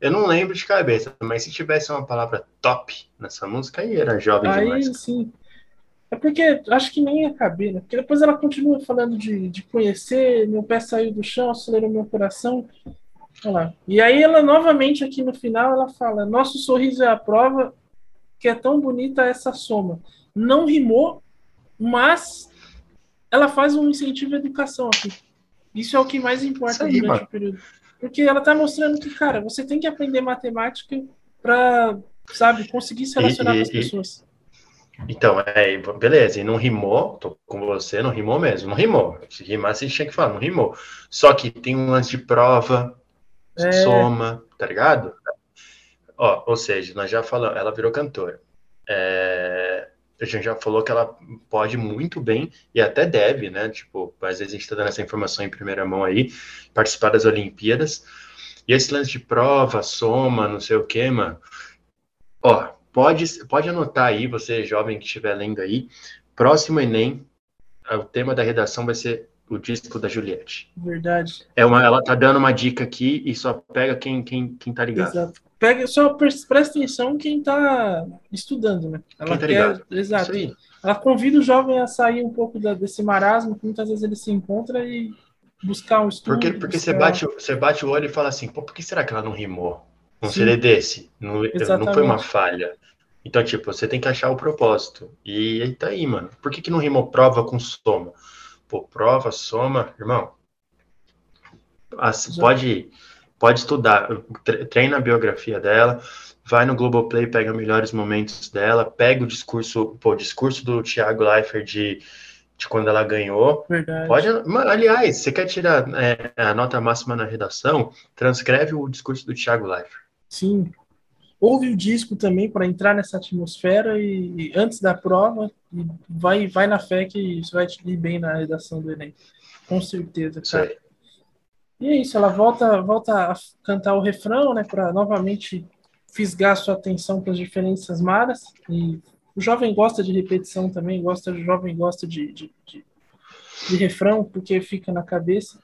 eu não lembro de cabeça, mas se tivesse uma palavra top nessa música, aí era jovem aí, demais. sim. É porque acho que nem ia caber, né? Porque depois ela continua falando de, de conhecer, meu pé saiu do chão, acelerou meu coração. Olha lá. E aí ela novamente aqui no final ela fala: Nosso sorriso é a prova que é tão bonita essa soma. Não rimou, mas ela faz um incentivo à educação aqui. Isso é o que mais importa Isso aí, durante mano. o período. Porque ela tá mostrando que, cara, você tem que aprender matemática para, sabe, conseguir se relacionar E- com as e- pessoas. Então, é, beleza, e não rimou, tô com você, não rimou mesmo, não rimou. Se rimasse, a gente tinha que falar, não rimou. Só que tem um lance de prova, É. soma, tá ligado? Ó, ou seja, nós já falamos, ela virou cantora. É, a gente já falou que ela pode muito bem e até deve, né? Tipo, às vezes a gente tá dando essa informação em primeira mão aí, participar das Olimpíadas. E esse lance de prova, soma, não sei o quê, mano. Ó, pode, pode anotar aí, você jovem que estiver lendo aí, próximo Enem, o tema da redação vai ser o disco da Juliette. Verdade. É uma, ela tá dando uma dica aqui e só pega quem, quem, quem tá ligado. Exato. Pega, só presta atenção quem tá estudando, né? Ela tá quer, exato. Ela convida o jovem a sair um pouco da, desse marasmo que muitas vezes ele se encontra e buscar um estudo. Porque, porque buscar... você, bate, você bate o olho e fala assim, pô, por que será que ela não rimou? Um Sim. CD desse? Não, não foi uma falha. Então, tipo, você tem que achar o propósito. E aí tá aí, mano. Por que, que não rimou prova com soma? Pô, prova, soma, irmão. Assim, pode, pode estudar, treina a biografia dela, vai no Globoplay, pega melhores momentos dela, pega o discurso, pô, o discurso do Thiago Leifert de, de quando ela ganhou. Verdade. Pode, aliás, você quer tirar é, a nota máxima na redação, transcreve o discurso do Thiago Leifert. Sim, ouve o disco também para entrar nessa atmosfera e, e, antes da prova e vai vai na fé que isso vai te ir bem na redação do Enem. Com certeza, cara. E é isso, ela volta volta a cantar o refrão, né, para novamente fisgar sua atenção para as diferenças maras e o jovem gosta de repetição também, gosta o jovem gosta de, de, de, de refrão porque fica na cabeça.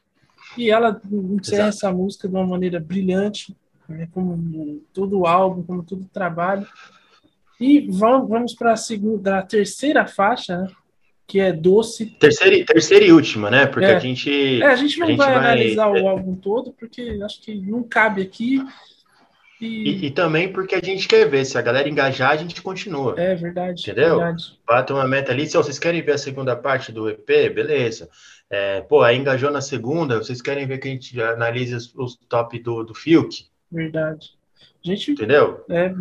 E ela encerra essa música de uma maneira brilhante, né, como todo o álbum, como todo o trabalho. E vamos, vamos para a segunda, a terceira faixa, né, que é Doce. Terceira, terceira e última, né? Porque é. a gente. É, a gente não a gente vai, vai, analisar o álbum todo, porque acho que não cabe aqui. E... E, e... também porque a gente quer ver, se a galera engajar, a gente continua. É verdade. Entendeu? Verdade. Bata uma meta ali. Se vocês querem ver a segunda parte do EP, beleza. É, pô, aí engajou na segunda, vocês querem ver que a gente analise os, os top do, do Fiuk? Verdade. A gente. Entendeu? É.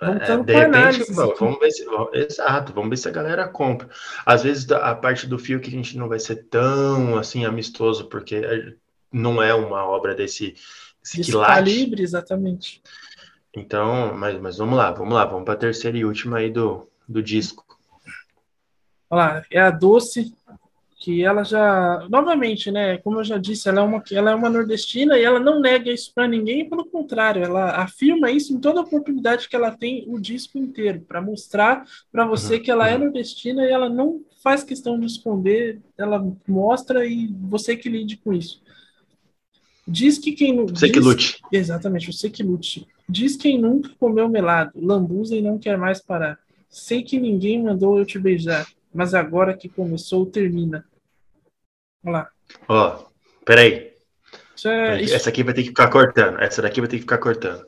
É, de repente, vamos ver se. Exato, vamos ver se a galera compra. Às vezes a parte do fio que a gente não vai ser tão assim amistoso, porque não é uma obra desse, desse calibre, exatamente. Então, mas, mas vamos lá, vamos lá, vamos para a terceira e última aí do, do disco. Olha lá, é a Doce, que ela já, novamente, né, como eu já disse, ela é uma, ela é uma nordestina e ela não nega isso para ninguém, pelo contrário, ela afirma isso em toda oportunidade que ela tem o disco inteiro, para mostrar para você uhum. que ela é uhum. nordestina e ela não faz questão de esconder, ela mostra e você que lide com isso. Diz que quem Você diz, que lute. Exatamente, você que lute. Diz quem nunca comeu melado, lambuza e não quer mais parar. Sei que ninguém mandou eu te beijar mas agora que começou, termina. Olha lá. Ó, oh, peraí. Isso é, isso... Essa aqui vai ter que ficar cortando. Essa daqui vai ter que ficar cortando.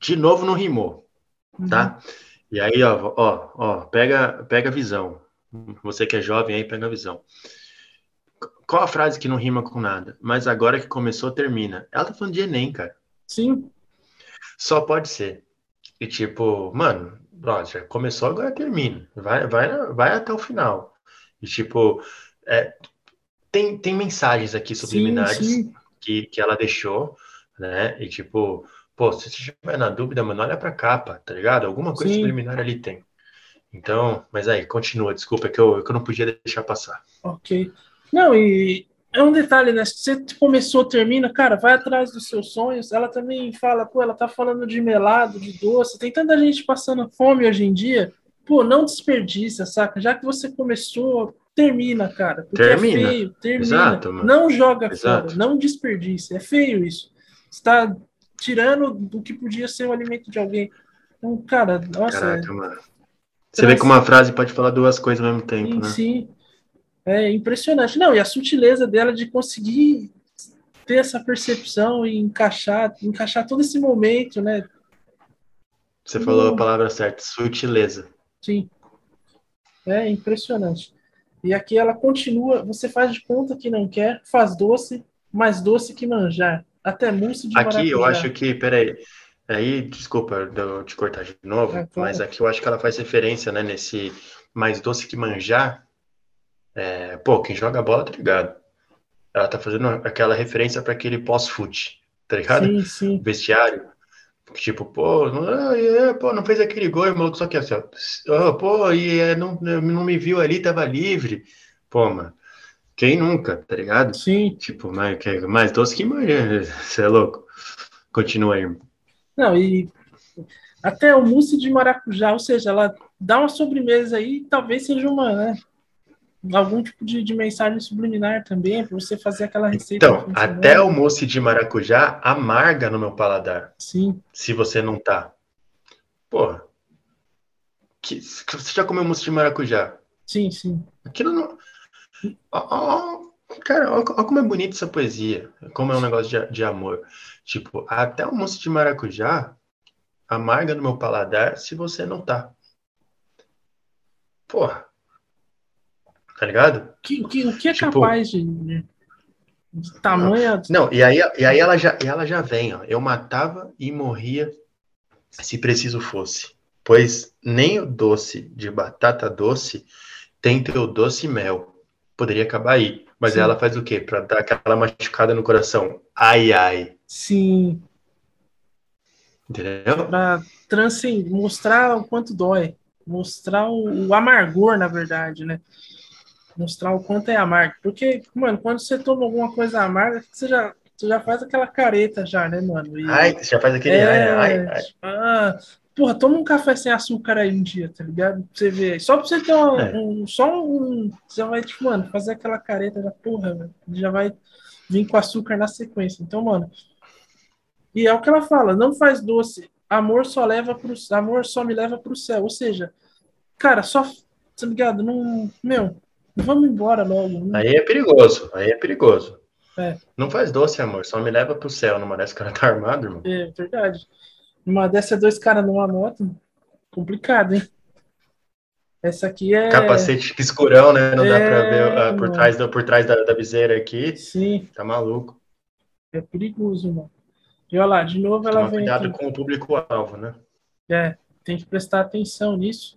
De novo não rimou, uhum. tá? E aí, ó, ó, ó, pega, pega a visão. Você que é jovem aí, pega a visão. Qual a frase que não rima com nada? Mas agora que começou, termina. Ela tá falando de Enem, cara. Sim. Só pode ser. E tipo, mano, já começou, agora termina. Vai, vai, vai até o final. E, tipo, é, tem, tem mensagens aqui subliminares sim, sim. Que, que ela deixou, né? E, tipo, pô, se você estiver na dúvida, mano, olha pra capa, tá ligado? Alguma coisa sim. subliminar ali tem. Então, mas aí, continua, desculpa, é que eu, é que eu não podia deixar passar. Ok. Não, e é um detalhe, né? Se você começou, termina, cara, vai atrás dos seus sonhos. Ela também fala, pô, ela tá falando de melado, de doce. Tem tanta gente passando fome hoje em dia. Pô, não desperdiça, saca? Já que você começou, termina, cara. Porque é termina. é feio, termina. Exato, não joga Exato. fora, não desperdiça. É feio isso. Está tirando do que podia ser o alimento de alguém. Então, cara, nossa. Caraca, é... mano. Você vê que uma frase pode falar duas coisas ao mesmo tempo, sim, né? Sim. É impressionante. Não, e a sutileza dela de conseguir ter essa percepção e encaixar, encaixar todo esse momento, né? Você falou a palavra certa, sutileza. Sim. É impressionante. E aqui ela continua, você faz de conta que não quer, faz doce, mais doce que manjar. Até mousse de Aqui maracujá. eu acho que, peraí, aí, desculpa eu te cortar de novo, é, claro. mas aqui eu acho que ela faz referência, né, nesse mais doce que manjar, é, pô, quem joga bola, tá ligado? Ela tá fazendo aquela referência para aquele pós-fute, tá ligado? Sim, sim. Vestiário. Tipo, pô, não, é, pô, não fez aquele gol, maluco, só que assim, ó, pô, e é, não, não me viu ali, tava livre. Pô, mano, quem nunca, tá ligado? Sim. Tipo, mais, mais doce que manhã, você é louco. Continua aí, Não, e até o mousse de maracujá, ou seja, ela dá uma sobremesa aí, talvez seja uma, né? Algum tipo de, de mensagem subliminar também, para você fazer aquela receita. Então, até o mousse de maracujá amarga no meu paladar. Sim. Se você não tá. Porra. Que, você já comeu mousse de maracujá? Sim, sim. Aquilo não. Oh, oh, cara, olha como é bonita essa poesia. Como é um negócio de, de amor. Tipo, até o mousse de maracujá amarga no meu paladar se você não tá. Porra. Tá ligado? Que, que, o que é tipo, capaz de, de tamanho. Não, e aí, e aí ela, já, ela já vem, ó. Eu matava e morria se preciso fosse. Pois nem o doce de batata doce tem teu doce mel. Poderia acabar aí. Mas Sim. ela faz o quê? Pra dar aquela machucada no coração. Ai, ai. Sim. Entendeu? Pra transcender, mostrar o quanto dói. Mostrar o, o amargor, na verdade, né? Mostrar o quanto é amargo. Porque, mano, quando você toma alguma coisa amarga, você já, você já faz aquela careta já, né, mano? E, ai, você já faz aquele é, ai, ai, ai. Ah, porra, toma um café sem açúcar aí um dia, tá ligado? Pra você ver. Só pra você ter um, é. um só um. Você vai, tipo, mano, fazer aquela careta da porra, velho. Já vai vir com açúcar na sequência. Então, mano. E é o que ela fala, não faz doce. Amor só leva pro amor só me leva pro céu. Ou seja, cara, só, tá ligado? Não, meu, Vamos embora logo. Né? Aí é perigoso, aí é perigoso. É. Não faz doce, amor, só me leva pro céu. Numa dessa, cara tá armado, irmão. É verdade. Numa dessa, dois caras numa moto, complicado, hein? Essa aqui é. Capacete escurão, né? Não é, dá pra ver uh, por trás, por trás da, da viseira aqui. Sim. Tá maluco. É perigoso, mano. E olha lá, de novo ela Toma vem. Cuidado aqui. com o público-alvo, né? É, tem que prestar atenção nisso.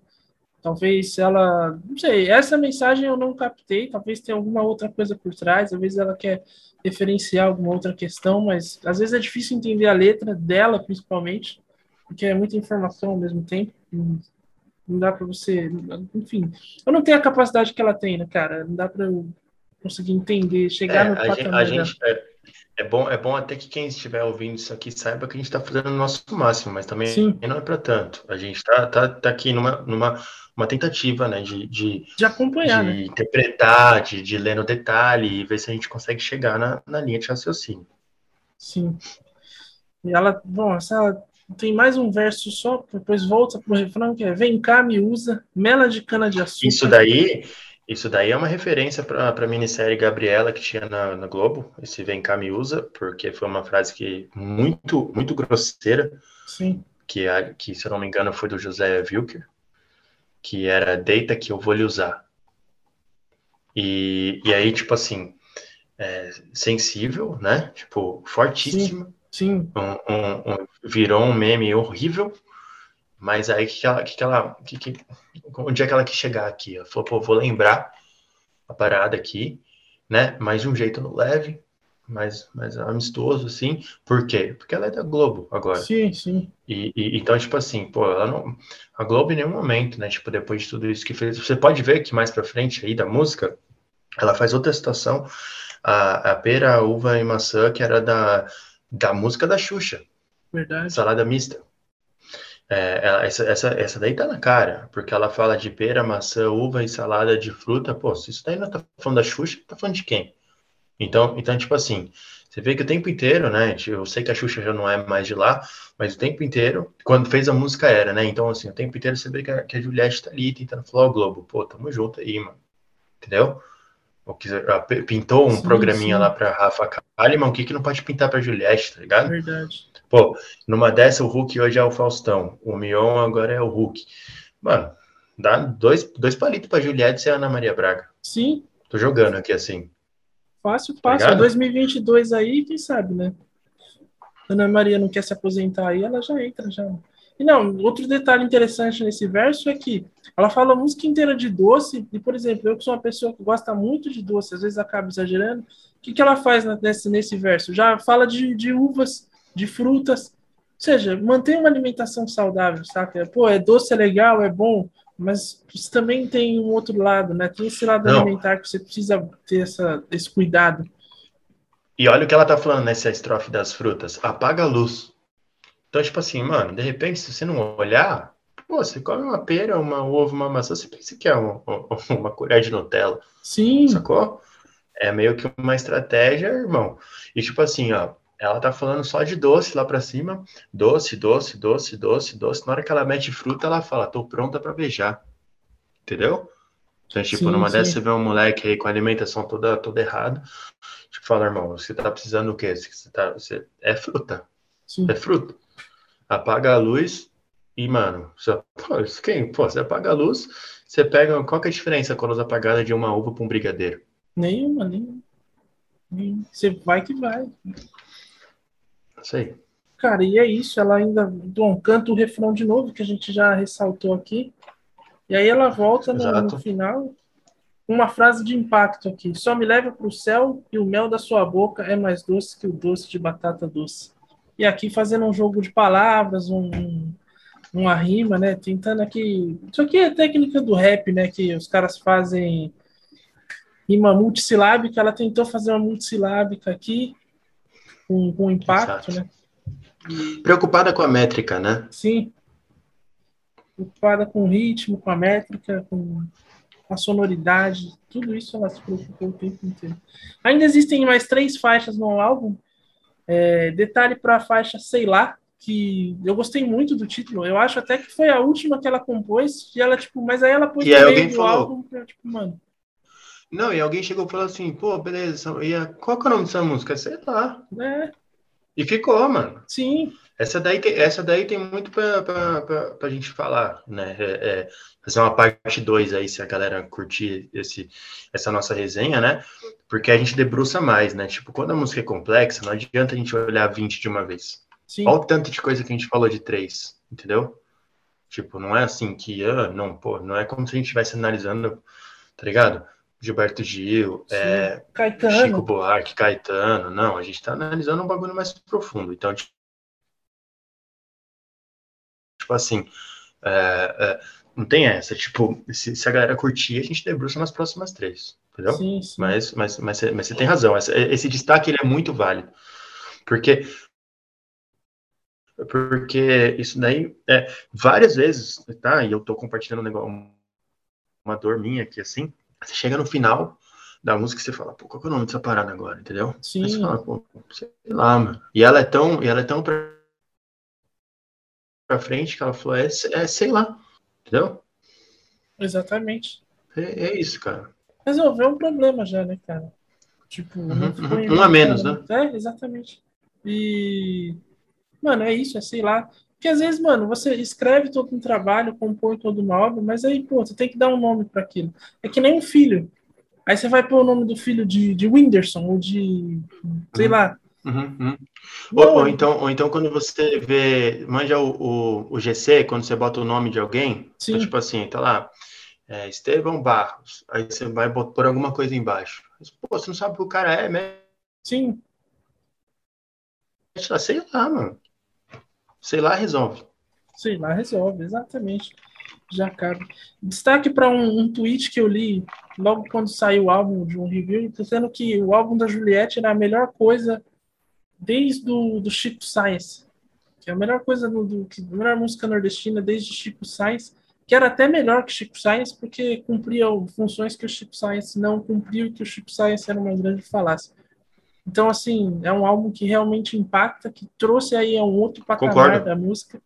Talvez ela, não sei, essa mensagem eu não captei, talvez tenha alguma outra coisa por trás, às vezes ela quer referenciar alguma outra questão, mas às vezes é difícil entender a letra dela, principalmente, porque é muita informação ao mesmo tempo. Não dá para você, enfim, eu não tenho a capacidade que ela tem, né, cara? Não dá para eu conseguir entender, chegar é, no a patamar. Gente, a gente, é, é, bom, é bom até que quem estiver ouvindo isso aqui saiba que a gente está fazendo o nosso máximo, mas também Sim. não é para tanto. A gente está tá, tá aqui numa, numa uma tentativa, né, de, de, de acompanhar, de né? interpretar, de, de ler no detalhe e ver se a gente consegue chegar na, na linha de raciocínio. Sim. E ela, bom, essa tem mais um verso só, depois volta pro refrão que é Vem cá, me usa, mela de cana de açúcar. Isso daí, isso daí é uma referência para a minissérie Gabriela que tinha na, na, Globo, esse Vem cá, me usa, porque foi uma frase que muito, muito grosseira. Sim. Que, que, se eu não me engano, foi do José Wilker que era deita que eu vou lhe usar. E, e aí, tipo assim, é, sensível, né? Tipo, fortíssima. Sim. sim. Um, um, um, virou um meme horrível. Mas aí, que, que ela, que, que ela que, que, onde é que ela quis chegar aqui? Ela falou, pô, vou lembrar a parada aqui, né? Mas de um jeito no leve, mais, mais amistoso, assim. Por quê? Porque ela é da Globo agora. Sim, sim. E, e, então, tipo assim, pô, ela não. A Globo em nenhum momento, né? Tipo, depois de tudo isso que fez. Você pode ver que mais pra frente aí da música, ela faz outra situação. A, a pera, a uva e maçã, que era da, da música da Xuxa. Verdade. Salada mista. É, essa, essa, essa daí tá na cara, porque ela fala de pera, maçã, uva e salada de fruta. Pô, se isso daí não tá falando da Xuxa, tá falando de quem? Então, então, tipo assim, você vê que o tempo inteiro, né? Eu sei que a Xuxa já não é mais de lá, mas o tempo inteiro, quando fez a música era, né? Então, assim, o tempo inteiro você vê que a, que a Juliette tá ali tentando falar, ó, Globo, pô, tamo junto aí, mano. Entendeu? Ou pintou um sim, programinha sim. lá pra Rafa Kalimann, o que que não pode pintar pra Juliette, tá ligado? Verdade. Pô, numa dessa o Hulk hoje é o Faustão, o Mion agora é o Hulk. Mano, dá dois, dois palitos pra Juliette e a Ana Maria Braga. Sim. Tô jogando aqui assim. Fácil, fácil. Obrigado. 2022 aí, quem sabe, né? Ana Maria não quer se aposentar aí, ela já entra já. E não, outro detalhe interessante nesse verso é que ela fala a música inteira de doce, e, por exemplo, eu que sou uma pessoa que gosta muito de doce, às vezes acaba exagerando, o que, que ela faz nesse, nesse verso? Já fala de, de uvas, de frutas, ou seja, mantém uma alimentação saudável, saca? Pô, é doce, é legal, é bom, mas isso também tem um outro lado, né? Tem esse lado Não. alimentar que você precisa ter essa, esse cuidado. E olha o que ela tá falando nessa estrofe das frutas. Apaga a luz. Então, tipo assim, mano, de repente, se você não olhar, Pô, você come uma pera, uma ovo, uma maçã, você pensa que é uma, uma colher de Nutella. Sim. Sacou? É meio que uma estratégia, irmão. E tipo assim, ó, ela tá falando só de doce lá pra cima. Doce, doce, doce, doce, doce. Na hora que ela mete fruta, ela fala, tô pronta pra beijar. Entendeu? Então, tipo, sim, numa sim. dessas você vê um moleque aí com a alimentação toda, toda errada. Tipo, fala, irmão, você tá precisando do quê? Você tá, você... É fruta. Sim. É fruta. Apaga a luz e, mano, você, pô, quem? Pô, você apaga a luz, você pega. Qual que é a diferença com a luz apagada de uma uva para um brigadeiro? Nenhuma, nenhuma. Você vai que vai. Aí. Cara, e é isso. Ela ainda bom, canta o refrão de novo, que a gente já ressaltou aqui. E aí ela volta no, no final uma frase de impacto aqui. Só me leva para o céu e o mel da sua boca é mais doce que o doce de batata doce. E aqui fazendo um jogo de palavras, um, uma rima, né? Tentando aqui. Isso aqui é técnica do rap, né? Que os caras fazem rima multissilábica. Ela tentou fazer uma multissilábica aqui, com, com impacto, Exato. né? E... Preocupada com a métrica, né? Sim. Preocupada com o ritmo, com a métrica, com a sonoridade, tudo isso ela se preocupou o tempo inteiro. Ainda existem mais três faixas no álbum. É, detalhe para a faixa Sei Lá, que eu gostei muito do título. Eu acho até que foi a última que ela compôs, e ela, tipo, mas aí ela pôs e no meio do falou... álbum tipo, mano. Não, e alguém chegou e falou assim, pô, beleza, e a... qual que é o nome dessa música? Sei lá. É. E ficou, mano. Sim. Essa daí tem, essa daí tem muito pra, pra, pra, pra gente falar, né? É, é, fazer uma parte 2 aí, se a galera curtir esse, essa nossa resenha, né? Porque a gente debruça mais, né? Tipo, quando a música é complexa, não adianta a gente olhar 20 de uma vez. Sim. Olha o tanto de coisa que a gente falou de três, entendeu? Tipo, não é assim que, ah, não, pô, não é como se a gente estivesse analisando, tá ligado? Gilberto Gil, é, Chico Buarque, Caetano, não, a gente tá analisando um bagulho mais profundo. Então, tipo, Tipo assim, é, é, não tem essa. Tipo, se, se, a galera curtir, a gente debruça nas próximas três. Entendeu? Sim, sim. Mas, mas, mas, mas, você tem razão. Esse, esse destaque ele é muito válido. Porque porque isso daí é várias vezes, tá? E eu tô compartilhando um negócio, uma dor minha aqui assim. Você chega no final da música e você fala, pô, qual é o nome dessa parada agora, entendeu? Sim. Aí você fala, pô, sei lá, mano. E ela é tão, e ela é tão pra frente que ela falou, é, é sei lá, entendeu? Exatamente. É, é isso, cara. Resolveu um problema já, né, cara? Tipo, uhum, uhum. um a menos, né? É, exatamente. E, mano, é isso, é sei lá. Porque às vezes, mano, você escreve todo um trabalho, compõe todo uma obra, mas aí, pô, você tem que dar um nome para aquilo. É que nem um filho. Aí você vai pôr o nome do filho de, de Whindersson, ou de, sei uhum. lá, Uhum, uhum. Ou, ou, então, ou então, quando você vê, manja o, o, o GC, quando você bota o nome de alguém, então, tipo assim, tá lá, é, Estevão Barros, aí você vai pôr alguma coisa embaixo. Mas, pô, você não sabe o que o cara é, né? Sim. Sei lá, mano. Sei lá, resolve. Sei lá, resolve, exatamente. Já cabe. Destaque para um, um tweet que eu li logo quando saiu o álbum de um review, dizendo que o álbum da Juliette era a melhor coisa desde o do Chico Sainz, que é a melhor coisa do, do a melhor música nordestina desde Chico Sainz, que era até melhor que Chico Sainz, porque cumpria funções que o Chico Sainz não cumpriu, que o Chico Sainz era uma grande falácia. Então, assim, é um álbum que realmente impacta, que trouxe aí a um outro patamar Concordo. da música.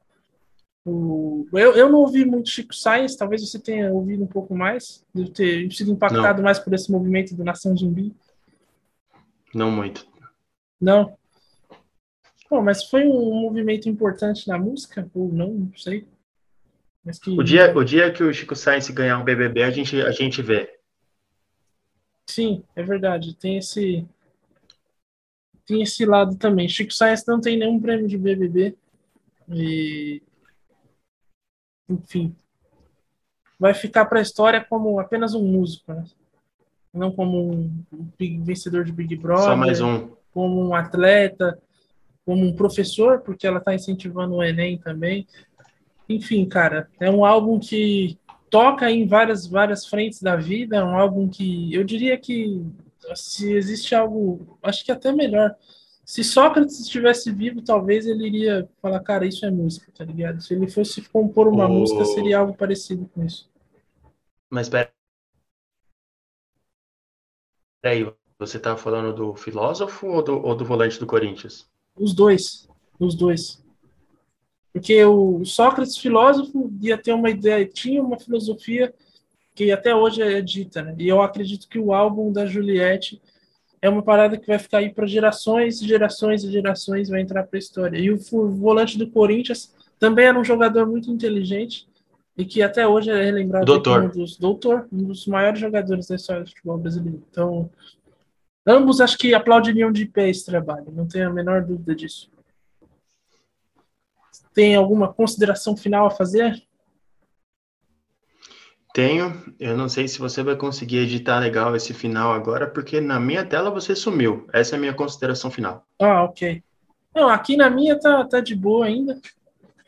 O, eu, eu não ouvi muito Chico Sainz, talvez você tenha ouvido um pouco mais, de ter sido impactado não. mais por esse movimento do Nação Zumbi. Não muito. Não? Pô, mas foi um movimento importante na música? Ou não? Não sei. Que... O, dia, o dia que o Chico Sainz ganhar um BBB, a gente, a gente vê. Sim, é verdade. Tem esse tem esse lado também. Chico Sainz não tem nenhum prêmio de BBB e enfim, vai ficar para a história como apenas um músico, né? não como um, vencedor de Big Brother, Só mais um. como um atleta, como um professor, porque ela está incentivando o Enem também. Enfim, cara, é um álbum que toca em várias, várias frentes da vida, é um álbum que eu diria que se existe algo, acho que até melhor se Sócrates estivesse vivo, talvez ele iria falar, cara, isso é música, tá ligado? Se ele fosse compor uma oh. música, seria algo parecido com isso. Mas pera aí, você tá falando do filósofo ou do, ou do volante do Corinthians? Os dois, os dois. Porque o Sócrates, filósofo, ia ter uma ideia, tinha uma filosofia que até hoje é dita, né? E eu acredito que o álbum da Juliette é uma parada que vai ficar aí para gerações e gerações e gerações, vai entrar para a história. E o volante do Corinthians também era um jogador muito inteligente e que até hoje é relembrado doutor. como um dos, doutor, um dos maiores jogadores da história do futebol brasileiro. Então, ambos acho que aplaudiriam de pé esse trabalho, não tenho a menor dúvida disso. Tem alguma consideração final a fazer? Tenho. Eu não sei se você vai conseguir editar legal esse final agora, porque na minha tela você sumiu. Essa é a minha consideração final. Ah, ok. Não, aqui na minha tá, tá de boa ainda.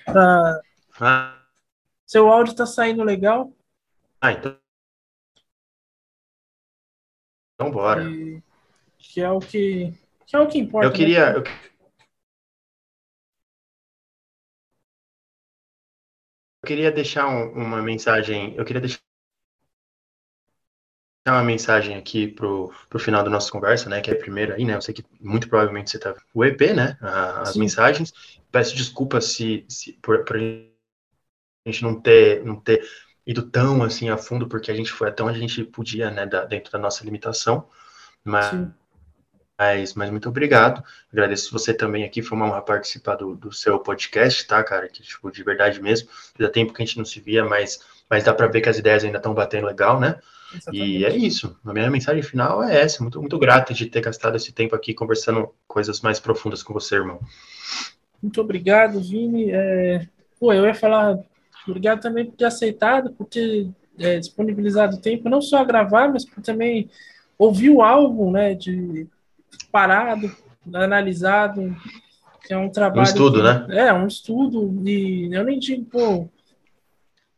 Tá... Ah. Seu áudio tá saindo legal. Ah, então. Então bora. E... Que é o que, que é o que importa. Eu queria, né? eu Eu queria deixar um, uma mensagem, eu queria deixar uma mensagem aqui pro, pro final da nossa conversa, né, que é a primeira aí, né, eu sei que muito provavelmente você tá, o EP, né, as Sim. mensagens, peço desculpas se, se por, por, a gente não ter, não ter ido tão, assim, a fundo, porque a gente foi até onde a gente podia, né, da, dentro da nossa limitação, mas... Sim mas, mas muito obrigado. Agradeço você também aqui. Foi uma honra participar do, do seu podcast, tá, cara? Que, tipo, de verdade mesmo. Já tempo que a gente não se via, mas, mas dá para ver que as ideias ainda estão batendo legal, né? Exatamente. E é isso. A minha mensagem final é essa. Muito, muito grato de ter gastado esse tempo aqui conversando coisas mais profundas com você, irmão. Muito obrigado, Vini. É... Pô, eu ia falar obrigado também por ter aceitado, por ter é, disponibilizado tempo, não só a gravar, mas por também ouvir o álbum, né? De parado, analisado, é um trabalho. Um estudo, que, né? É, um estudo, e eu nem digo, pô.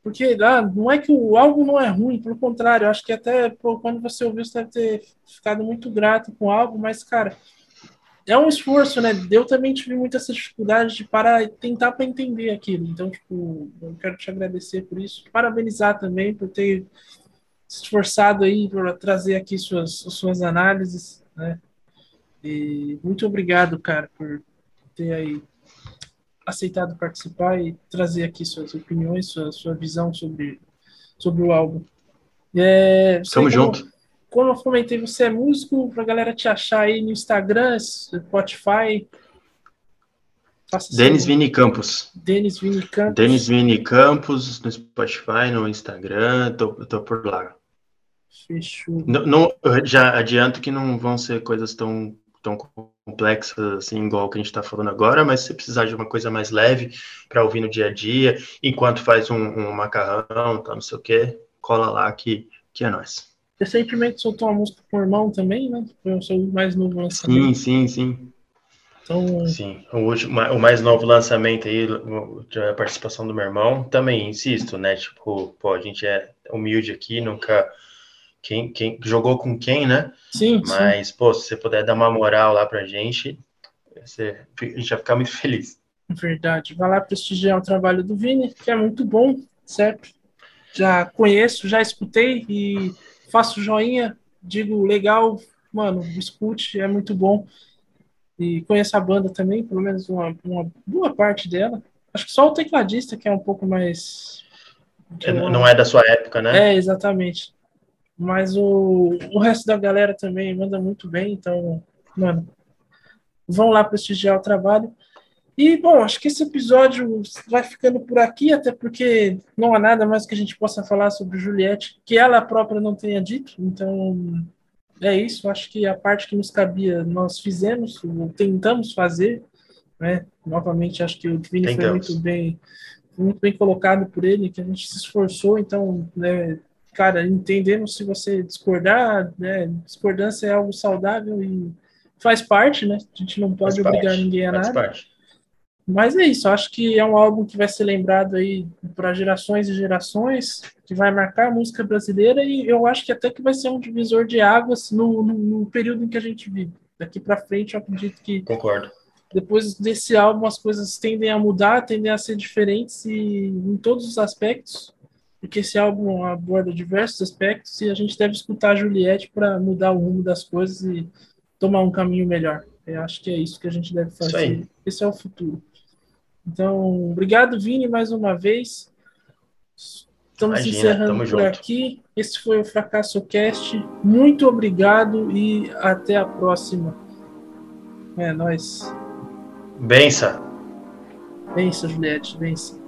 Porque ah, não é que o álbum não é ruim, pelo contrário, eu acho que até pô, quando você ouviu, você deve ter ficado muito grato com o álbum, mas, cara, é um esforço, né? Eu também tive muita essa dificuldade de parar e tentar para entender aquilo. Então, tipo, eu quero te agradecer por isso, parabenizar também por ter se esforçado aí para trazer aqui suas, suas análises, né? E muito obrigado, cara, por ter aí aceitado participar e trazer aqui suas opiniões, sua, sua visão sobre, sobre o álbum. É, Tamo junto. Como eu comentei, você é músico, pra galera te achar aí no Instagram, Spotify. Denis Vini Campos. Denis Vini Campos. Denis Vini Campos no Spotify, no Instagram, tô, tô por lá. Fechou. Não, não, já adianto que não vão ser coisas tão tão complexas assim, igual que a gente está falando agora, mas se precisar de uma coisa mais leve para ouvir no dia a dia, enquanto faz um, um macarrão, tá, não sei o que, cola lá que, que é nós. Recentemente soltou uma música com o irmão também, né? Foi o seu mais novo lançamento. Sim, sim, sim. Então... Sim, o, último, o mais novo lançamento aí, a participação do meu irmão, também insisto, né? Tipo, pô, a gente é humilde aqui, nunca quem, quem jogou com quem, né? Sim. Mas, sim. pô, se você puder dar uma moral lá pra gente, você, a gente vai ficar muito feliz. Verdade. Vai lá prestigiar o trabalho do Vini, que é muito bom, certo? Já conheço, já escutei e faço joinha, digo legal, mano, escute, é muito bom. E conheço a banda também, pelo menos uma, uma boa parte dela. Acho que só o tecladista que é um pouco mais. É, não é da sua época, né? É, exatamente. Mas o, o resto da galera também manda muito bem, então, mano, vão lá prestigiar o trabalho. E, bom, acho que esse episódio vai ficando por aqui, até porque não há nada mais que a gente possa falar sobre Juliette que ela própria não tenha dito. Então, é isso. Acho que a parte que nos cabia nós fizemos, tentamos fazer. Né? Novamente, acho que o Vini foi muito bem, muito bem colocado por ele, que a gente se esforçou. Então, né, cara, entendendo se você discordar, né? Discordância é algo saudável e faz parte, né? A gente não pode faz obrigar parte, ninguém a nada. Parte. Mas é isso, acho que é um álbum que vai ser lembrado aí para gerações e gerações, que vai marcar a música brasileira e eu acho que até que vai ser um divisor de águas no, no, no período em que a gente vive. daqui para frente eu acredito que concordo depois desse álbum as coisas tendem a mudar, tendem a ser diferentes e em todos os aspectos, porque esse álbum aborda diversos aspectos e a gente deve escutar a Juliette para mudar o rumo das coisas e tomar um caminho melhor. Eu acho que é isso que a gente deve fazer. Esse é o futuro. Então, obrigado, Vini, mais uma vez. Estamos Imagina, encerrando por junto. aqui. Esse foi o Fracasso Cast. Muito obrigado e até a próxima. É nóis. Bença. Bença, Juliette, bença.